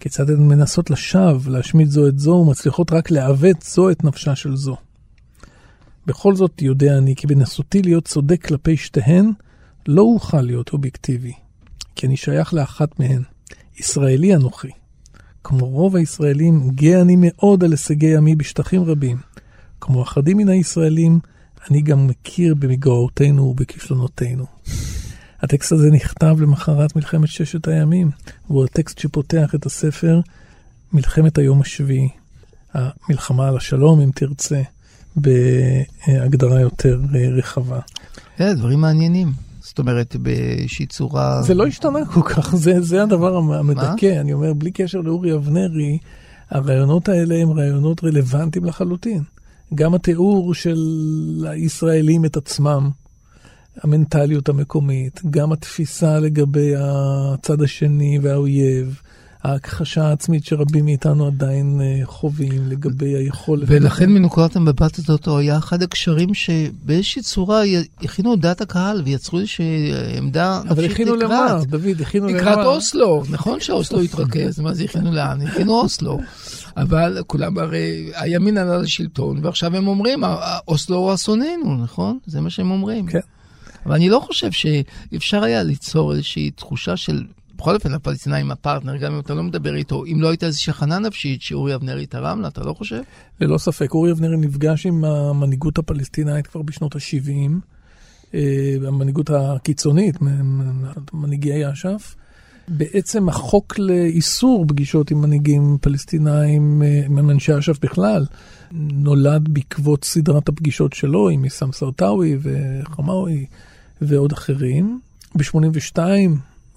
כיצד הן מנסות לשווא להשמיד זו את זו ומצליחות רק לעוות זו את נפשה של זו. בכל זאת יודע אני כי בנסותי להיות צודק כלפי שתיהן, לא אוכל להיות אובייקטיבי, כי אני שייך לאחת מהן. ישראלי אנוכי. כמו רוב הישראלים, גאה אני מאוד על הישגי עמי בשטחים רבים. כמו אחדים מן הישראלים, אני גם מכיר במגרעותינו ובכישלונותינו. הטקסט הזה נכתב למחרת מלחמת ששת הימים, והוא הטקסט שפותח את הספר מלחמת היום השביעי, המלחמה על השלום, אם תרצה, בהגדרה יותר רחבה. כן, דברים מעניינים. זאת אומרת, באיזושהי צורה... זה לא השתנה כל כך, זה, זה הדבר המדכא. אני אומר, בלי קשר לאורי אבנרי, הרעיונות האלה הם רעיונות רלוונטיים לחלוטין. גם התיאור של הישראלים את עצמם, המנטליות המקומית, גם התפיסה לגבי הצד השני והאויב, ההכחשה העצמית שרבים מאיתנו עדיין אה, חווים לגבי היכולת. ולכן מנקודת המבט הזאת הוא היה אחד הקשרים שבאיזושהי צורה הכינו את דעת הקהל ויצרו איזושהי עמדה נפשית לקראת. אבל הכינו למה, דוד? הכינו למה? לקראת אוסלו. נכון שאוסלו התרכז, מה זה הכינו לאן? הכינו אוסלו. אבל כולם הרי, הימין עלה לשלטון, ועכשיו הם אומרים, אוסלו הוא אסוננו, נכון? זה מה שהם אומרים. כן. אבל אני לא חושב שאפשר היה ליצור איזושהי תחושה של, בכל אופן, הפלסטינאים הפרטנר, גם אם אתה לא מדבר איתו, אם לא הייתה איזושהי הכנה נפשית שאורי אבנרי תרם לה, אתה לא חושב? ללא ספק, אורי אבנרי נפגש עם המנהיגות הפלסטינאית כבר בשנות ה-70, אה, המנהיגות הקיצונית, מנהיגי אש"ף. בעצם החוק לאיסור פגישות עם מנהיגים פלסטינאים, אה, עם אנשי אש"ף בכלל, נולד בעקבות סדרת הפגישות שלו עם איסאם סרטאוי וחמאווי ועוד אחרים. ב-82,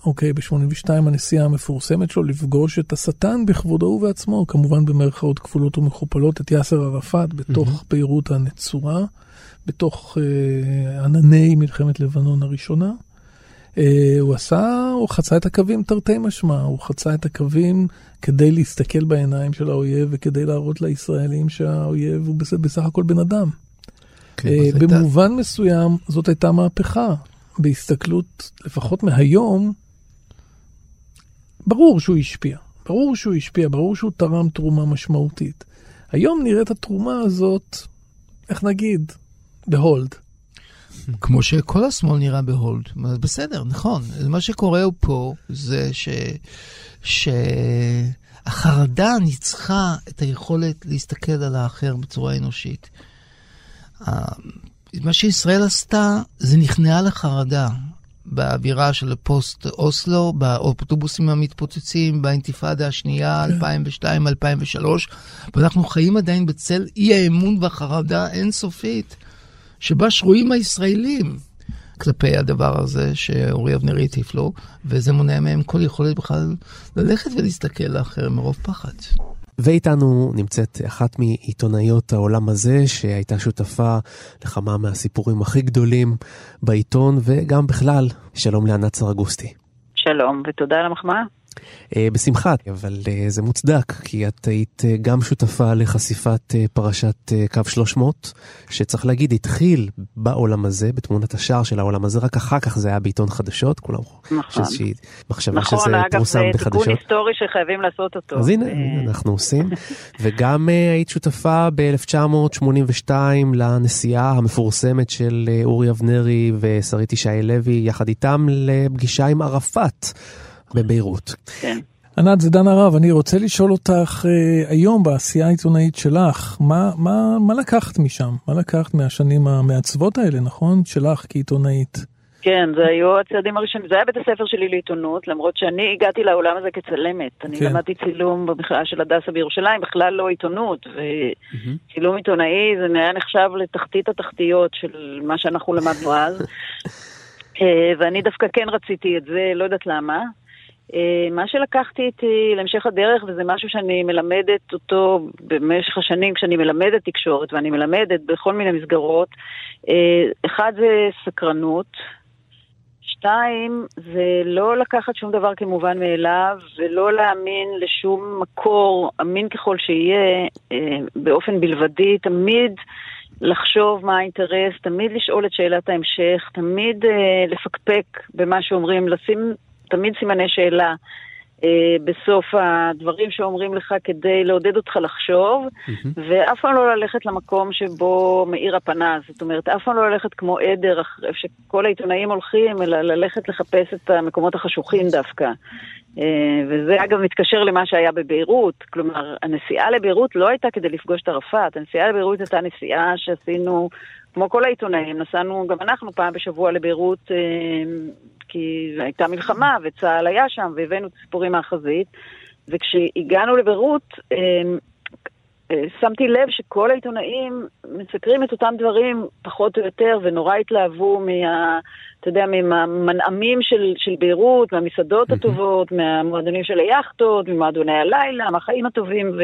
אוקיי, ב-82 הנסיעה המפורסמת שלו לפגוש את השטן בכבודו ובעצמו, כמובן במרכאות כפולות ומכופלות, את יאסר ערפאת בתוך mm-hmm. ביירות הנצורה, בתוך אה, ענני מלחמת לבנון הראשונה. אה, הוא עשה, הוא חצה את הקווים תרתי משמע, הוא חצה את הקווים כדי להסתכל בעיניים של האויב וכדי להראות לישראלים שהאויב הוא בסך, בסך הכל בן אדם. כן, אה, במובן הייתה... מסוים זאת הייתה מהפכה. בהסתכלות, לפחות מהיום, ברור שהוא השפיע. ברור שהוא השפיע, ברור שהוא תרם תרומה משמעותית. היום נראית התרומה הזאת, איך נגיד, ב hold. כמו שכל השמאל נראה ב hold. בסדר, נכון. מה שקורה פה זה ש... שהחרדה ניצחה את היכולת להסתכל על האחר בצורה אנושית. מה שישראל עשתה, זה נכנעה לחרדה. באווירה של פוסט אוסלו, באוטובוסים המתפוצצים, באינתיפאדה השנייה, 2002-2003, כן. ואנחנו חיים עדיין בצל אי האמון והחרדה אינסופית. שבה שרויים הישראלים כלפי הדבר הזה שאורי אבנרי הטיף לו, וזה מונע מהם כל יכולת בכלל ללכת ולהסתכל לאחר מרוב פחד. ואיתנו נמצאת אחת מעיתונאיות העולם הזה, שהייתה שותפה לכמה מהסיפורים הכי גדולים בעיתון, וגם בכלל, שלום לענת סרגוסטי. שלום, ותודה על המחמאה. אה, בשמחה, אבל אה, זה מוצדק, כי את היית אה, גם שותפה לחשיפת פרשת קו 300, שצריך להגיד, התחיל בעולם הזה, בתמונת השער של העולם הזה, רק אחר כך זה היה בעיתון חדשות, כולם נכון. איזושהי מחשבה נכון, שזה פורסם בחדשות. נכון, אגב, זה תיקון היסטורי שחייבים לעשות אותו. אז הנה, אנחנו עושים. וגם היית שותפה ב-1982 לנסיעה המפורסמת של אורי אבנרי ושרית ישי לוי, יחד איתם לפגישה עם ערפאת. בביירות. כן. ענת, זה דן הרב, אני רוצה לשאול אותך אה, היום בעשייה העיתונאית שלך, מה, מה, מה לקחת משם? מה לקחת מהשנים המעצבות האלה, נכון? שלך כעיתונאית. כן, זה היו הצעדים הראשונים. זה היה בית הספר שלי לעיתונות, למרות שאני הגעתי לעולם הזה כצלמת. אני כן. למדתי צילום במכללה של הדסה בירושלים, בכלל לא עיתונות. וצילום עיתונאי זה היה נחשב לתחתית התחתיות של מה שאנחנו למדנו אז. אה, ואני דווקא כן רציתי את זה, לא יודעת למה. אה, מה שלקחתי איתי להמשך הדרך, וזה משהו שאני מלמדת אותו במשך השנים כשאני מלמדת תקשורת, ואני מלמדת בכל מיני מסגרות, אה, אחד זה סקרנות, שתיים, זה לא לקחת שום דבר כמובן מאליו, ולא להאמין לשום מקור, אמין ככל שיהיה, אה, באופן בלבדי, תמיד לחשוב מה האינטרס, תמיד לשאול את שאלת ההמשך, תמיד אה, לפקפק במה שאומרים, לשים תמיד סימני שאלה. אה, בסוף הדברים שאומרים לך כדי לעודד אותך לחשוב, ואף פעם לא ללכת למקום שבו מאיר הפנס. זאת אומרת, אף פעם לא ללכת כמו עדר, אחרי שכל העיתונאים הולכים, אלא ללכת לחפש את המקומות החשוכים דווקא. אה, וזה אגב מתקשר למה שהיה בביירות. כלומר, הנסיעה לביירות לא הייתה כדי לפגוש את ערפאת, הנסיעה לביירות הייתה נסיעה שעשינו, כמו כל העיתונאים, נסענו גם אנחנו פעם בשבוע לביירות. אה, כי הייתה מלחמה וצה"ל היה שם והבאנו את הסיפורים מהחזית. וכשהגענו לביירות, אה, אה, שמתי לב שכל העיתונאים מסקרים את אותם דברים פחות או יותר, ונורא התלהבו מה... אתה יודע, מהמנעמים של, של ביירות, מהמסעדות הטובות, מהמועדונים של היאכטות, ממועדוני הלילה, מהחיים הטובים, ו...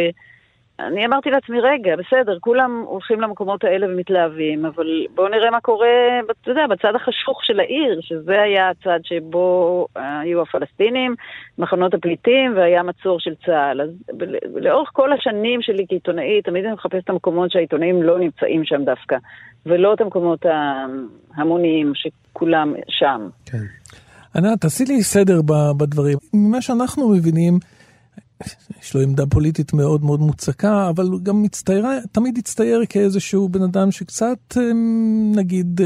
אני אמרתי לעצמי, רגע, בסדר, כולם הולכים למקומות האלה ומתלהבים, אבל בואו נראה מה קורה, אתה יודע, בצד החשוך של העיר, שזה היה הצד שבו היו הפלסטינים, מחנות הפליטים, והיה מצור של צה"ל. אז לאורך כל השנים שלי כעיתונאית, תמיד אני מחפשת את המקומות שהעיתונאים לא נמצאים שם דווקא, ולא את המקומות ההמוניים שכולם שם. כן. ענת, תעשי לי סדר בדברים. ממה שאנחנו מבינים, יש לו עמדה פוליטית מאוד מאוד מוצקה, אבל הוא גם מצטייר, תמיד הצטייר כאיזשהו בן אדם שקצת, נגיד,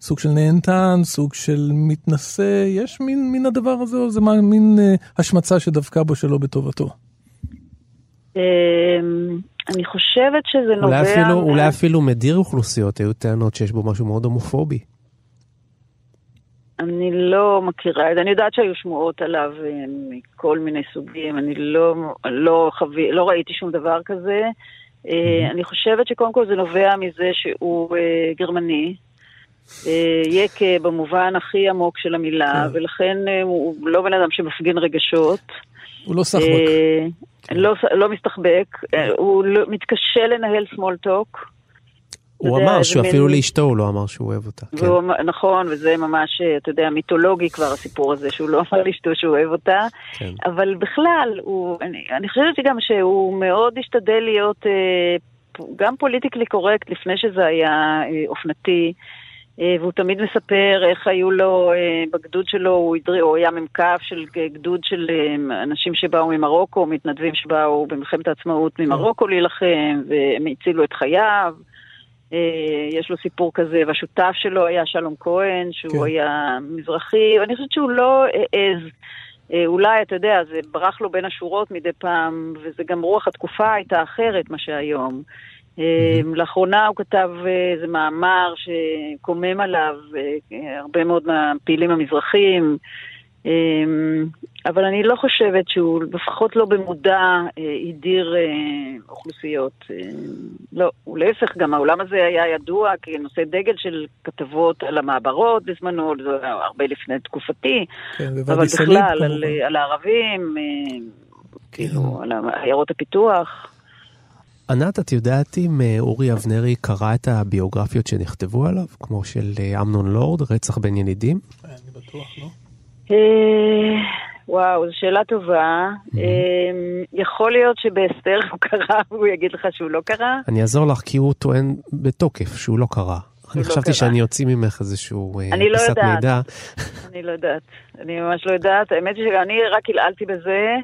סוג של נהנתן, סוג של מתנשא, יש מין, מין הדבר הזה, או זה מין השמצה שדווקא בו שלא בטובתו? אני חושבת שזה נובע... אולי אפילו, אולי אפילו מדיר אוכלוסיות, היו טענות שיש בו משהו מאוד הומופובי. אני לא מכירה, אני יודעת שהיו שמועות עליו אה, מכל מיני סוגים, אני לא, לא, חווי, לא ראיתי שום דבר כזה. Mm-hmm. אני חושבת שקודם כל זה נובע מזה שהוא אה, גרמני, יקה במובן הכי עמוק של המילה, כן. ולכן הוא לא בן אדם שמפגין רגשות. הוא לא סחבק. לא, לא מסתחבק, הוא לא, מתקשה לנהל small talk. הוא אמר שאפילו לאשתו הוא לא אמר שהוא אוהב אותה. כן. נכון, וזה ממש, אתה יודע, מיתולוגי כבר הסיפור הזה, שהוא לא אמר לאשתו שהוא אוהב אותה. כן. אבל בכלל, הוא, אני, אני חושבת גם שהוא מאוד השתדל להיות אה, גם פוליטיקלי קורקט לפני שזה היה אה, אופנתי. אה, והוא תמיד מספר איך היו לו, אה, בגדוד שלו, הוא, הדרי, הוא היה מ"כ של גדוד של אה, אנשים שבאו ממרוקו, מתנדבים שבאו במלחמת העצמאות ממרוקו להילחם, והם הצילו את חייו. יש לו סיפור כזה, והשותף שלו היה שלום כהן, שהוא כן. היה מזרחי, ואני חושבת שהוא לא העז. אולי, אתה יודע, זה ברח לו בין השורות מדי פעם, וזה גם רוח התקופה הייתה אחרת מה שהיום. Mm-hmm. לאחרונה הוא כתב איזה מאמר שקומם עליו הרבה מאוד מהפעילים המזרחים, אבל אני לא חושבת שהוא, לפחות לא במודע, הדיר אוכלוסיות. לא, הוא להפך, גם העולם הזה היה ידוע כנושא דגל של כתבות על המעברות בזמנו, הרבה לפני תקופתי, כן, אבל בכלל, על, על הערבים, כן. כאילו, על עיירות הפיתוח. ענת, את יודעת אם אורי אבנרי קרא את הביוגרפיות שנכתבו עליו, כמו של אמנון לורד, רצח בין ילידים? אני בטוח, לא? וואו, זו שאלה טובה. יכול להיות שבהסתר הוא קרא והוא יגיד לך שהוא לא קרא? אני אעזור לך כי הוא טוען בתוקף שהוא לא קרא. אני חשבתי שאני אוציא ממך איזשהו פיסת מידע. אני לא יודעת. אני ממש לא יודעת. האמת היא שאני רק עלעלתי בזה.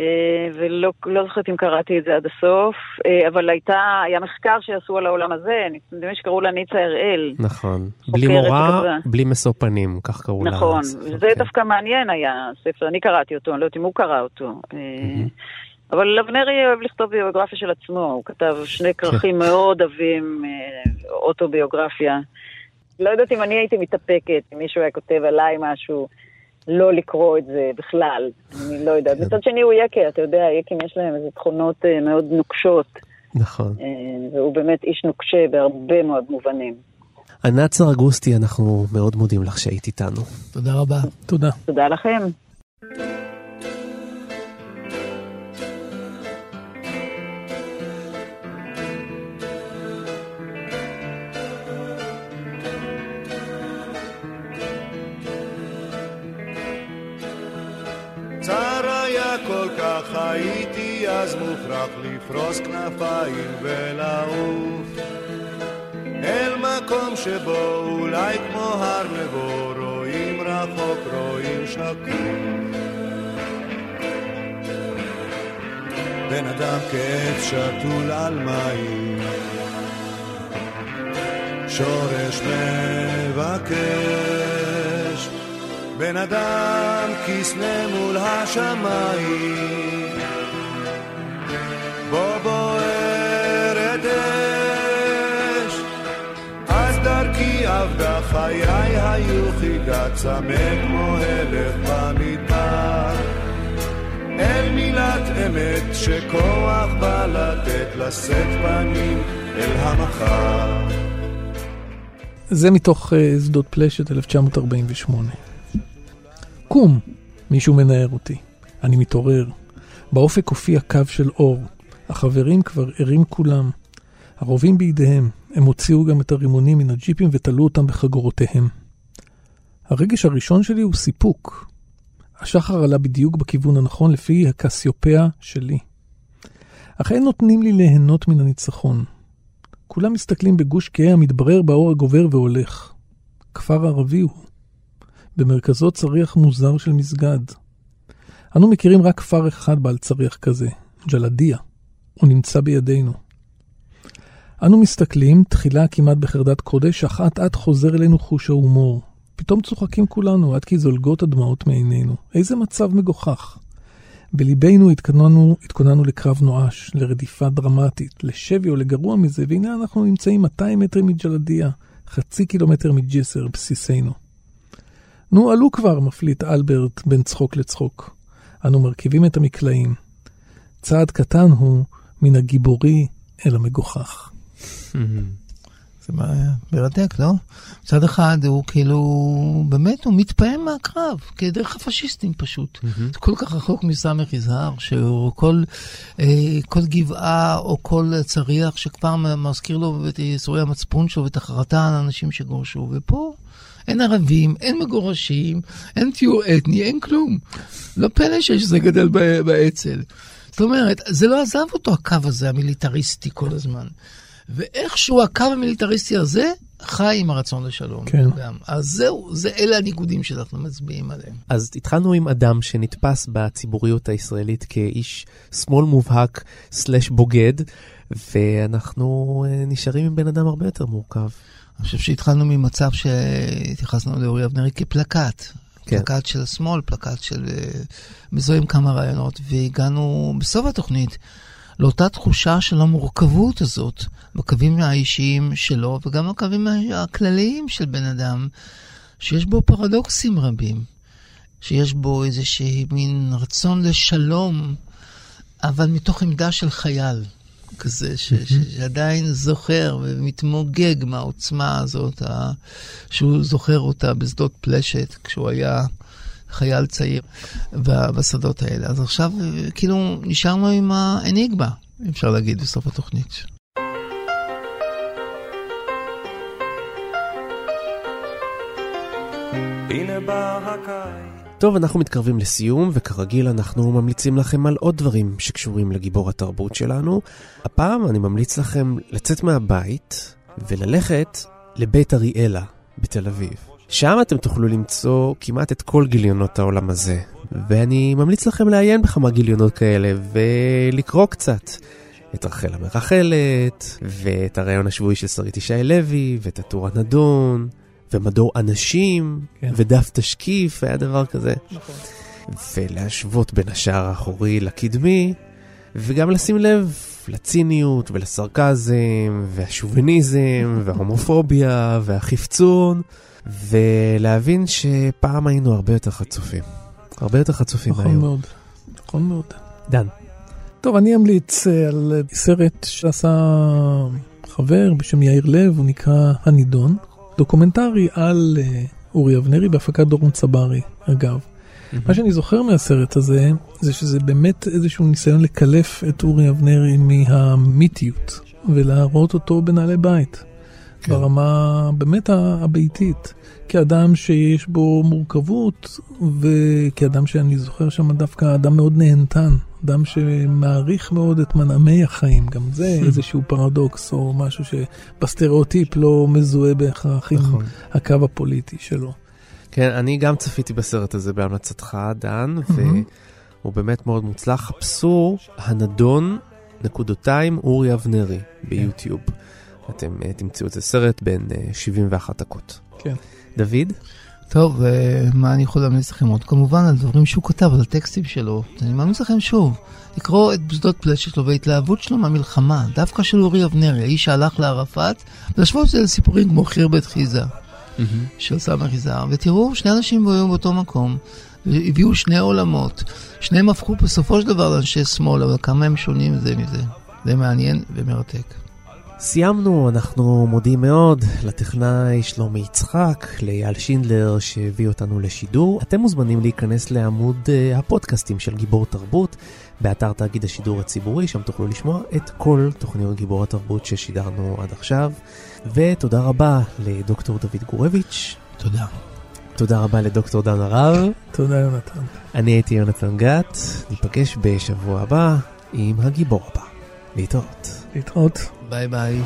אה, ולא לא זוכרת אם קראתי את זה עד הסוף, אה, אבל הייתה, היה מחקר שעשו על העולם הזה, נדמה לי שקראו לה ניצה הראל. נכון. בלי מורה, בלי משוא פנים, כך קראו לה. נכון, זה כן. דווקא מעניין היה, ספר, אני קראתי אותו, אני לא יודעת אם הוא קרא אותו. אבל אבנרי אוהב לכתוב ביוגרפיה של עצמו, הוא כתב שני כרכים כן. מאוד עבים, אוטוביוגרפיה. לא יודעת אם אני הייתי מתאפקת, אם מישהו היה כותב עליי משהו. לא לקרוא את זה בכלל, אני לא יודעת. כן. מצד שני הוא יקה, אתה יודע, יקים יש להם איזה תכונות uh, מאוד נוקשות. נכון. Uh, והוא באמת איש נוקשה בהרבה מאוד מובנים. ענת סרגוסטי, אנחנו מאוד מודים לך שהיית איתנו. תודה רבה. תודה. תודה לכם. אז מוכרח לפרוס כנפיים ולעוף. אל מקום שבו אולי כמו הר נבו רואים רחוק, רואים שקוף בן אדם כעץ שתול על מים. שורש מבקש. בן אדם כסנה מול השמיים חיי היו חידה צמא כמו הלך במדבר. אל מילת אמת שכוח בא לתת לשאת פנים אל המחר. זה מתוך uh, שדות פלשת 1948. קום, מישהו מנער אותי. אני מתעורר. באופק הופיע קו של אור. החברים כבר ערים כולם. הרובים בידיהם, הם הוציאו גם את הרימונים מן הג'יפים ותלו אותם בחגורותיהם. הרגש הראשון שלי הוא סיפוק. השחר עלה בדיוק בכיוון הנכון לפי הקסיופיה שלי. אך אין נותנים לי ליהנות מן הניצחון. כולם מסתכלים בגוש כהה המתברר באור הגובר והולך. כפר ערבי הוא. במרכזו צריח מוזר של מסגד. אנו מכירים רק כפר אחד בעל צריח כזה, ג'לדיה. הוא נמצא בידינו. אנו מסתכלים, תחילה כמעט בחרדת קודש, אך אט אט חוזר אלינו חוש ההומור. פתאום צוחקים כולנו, עד כי זולגות הדמעות מעינינו. איזה מצב מגוחך. בליבנו התכוננו, התכוננו לקרב נואש, לרדיפה דרמטית, לשבי או לגרוע מזה, והנה אנחנו נמצאים 200 מטרים מג'לדיה, חצי קילומטר מג'סר, בסיסנו. נו, עלו כבר, מפליט אלברט בין צחוק לצחוק. אנו מרכיבים את המקלעים. צעד קטן הוא מן הגיבורי אל המגוחך. זה מרתק, לא? מצד אחד הוא כאילו, באמת הוא מתפעם מהקרב, כדרך הפשיסטים פשוט. זה כל כך רחוק מסמך יזהר, שכל אה, כל גבעה או כל צריח שכבר מזכיר לו את ייסורי המצפון שלו ואת החרטה על האנשים שגורשו, ופה... אין ערבים, אין מגורשים, אין טיור אתני, אין כלום. לא פלא שיש זה גדל באצ"ל. זאת אומרת, זה לא עזב אותו הקו הזה, המיליטריסטי כל הזמן. ואיכשהו הקו המיליטריסטי הזה חי עם הרצון לשלום. כן. גם. אז זהו, זה אלה הניגודים שאנחנו מצביעים עליהם. אז התחלנו עם אדם שנתפס בציבוריות הישראלית כאיש שמאל מובהק סלש בוגד, ואנחנו אה, נשארים עם בן אדם הרבה יותר מורכב. אני חושב שהתחלנו ממצב שהתייחסנו לאורי אבנרי כפלקט. כן. פלקט של השמאל, פלקט של... אה, מזוהים כמה רעיונות, והגענו בסוף התוכנית לאותה תחושה של המורכבות הזאת בקווים האישיים שלו, וגם בקווים הכלליים של בן אדם, שיש בו פרדוקסים רבים, שיש בו איזשהי מין רצון לשלום, אבל מתוך עמדה של חייל. כזה, ש, ש, שעדיין זוכר ומתמוגג מהעוצמה הזאת, ה, שהוא זוכר אותה בשדות פלשת, כשהוא היה חייל צעיר בשדות האלה. אז עכשיו כאילו נשארנו עם האניגמה, אפשר להגיד, בסוף התוכנית. הנה בא הקיץ טוב, אנחנו מתקרבים לסיום, וכרגיל אנחנו ממליצים לכם על עוד דברים שקשורים לגיבור התרבות שלנו. הפעם אני ממליץ לכם לצאת מהבית וללכת לבית אריאלה בתל אביב. שם אתם תוכלו למצוא כמעט את כל גיליונות העולם הזה, ואני ממליץ לכם לעיין בכמה גיליונות כאלה ולקרוא קצת. את רחל המרחלת, ואת הרעיון השבועי של שרית ישי לוי, ואת הטור הנדון, ומדור אנשים, כן. ודף תשקיף, היה דבר כזה. נכון. ולהשוות בין השער האחורי לקדמי, וגם לשים לב לציניות ולסרקזם, והשוביניזם, וההומופוביה, והחפצון, ולהבין שפעם היינו הרבה יותר חצופים. הרבה יותר חצופים נכון מהיום. נכון מאוד, נכון מאוד. דן. טוב, אני אמליץ אה, על סרט שעשה חבר בשם יאיר לב, הוא נקרא הנידון, דוקומנטרי על אה, אורי אבנרי בהפקת דורון צברי, אגב. Mm-hmm. מה שאני זוכר מהסרט הזה, זה שזה באמת איזשהו ניסיון לקלף את אורי אבנרי מהמיתיות, ולהראות אותו בנעלי בית, כן. ברמה באמת הביתית. כאדם שיש בו מורכבות, וכאדם שאני זוכר שם דווקא אדם מאוד נהנתן, אדם שמעריך מאוד את מנעמי החיים, גם זה hmm. איזשהו פרדוקס או משהו שבסטריאוטיפ לא מזוהה בהכרח עם נכון. הקו הפוליטי שלו. כן, אני גם צפיתי בסרט הזה בהמלצתך, דן, והוא באמת מאוד מוצלח. חפשו הנדון, נקודותיים, אורי אבנרי ביוטיוב. אתם אה, תמצאו את זה סרט בין 71 אה, דקות. כן. דוד? טוב, אה, מה אני יכול להמליץ לכם עוד? כמובן על דברים שהוא כתב, על הטקסטים שלו. אני ממליץ לכם שוב, לקרוא את בשדות פלשת שלו וההתלהבות שלו מהמלחמה, דווקא של אורי אבנרי, האיש שהלך לערפאת, ולהשוות את זה לסיפורים כמו חיר בית חיזה, של סמך יזהר, ותראו, שני אנשים היו באותו מקום, הביאו שני עולמות. שניהם הפכו בסופו של דבר לאנשי שמאל, אבל כמה הם שונים זה מזה. זה מעניין ומרתק. סיימנו, אנחנו מודים מאוד לטכנאי שלומי יצחק, לאייל שינדלר שהביא אותנו לשידור. אתם מוזמנים להיכנס לעמוד uh, הפודקאסטים של גיבור תרבות באתר תאגיד השידור הציבורי, שם תוכלו לשמוע את כל תוכניות גיבור התרבות ששידרנו עד עכשיו. ותודה רבה לדוקטור דוד גורביץ'. תודה. תודה רבה לדוקטור דן הרב. תודה יונתן. אני הייתי יונתן גת, ניפגש בשבוע הבא עם הגיבור הבא. להתראות. להתראות. ביי ביי.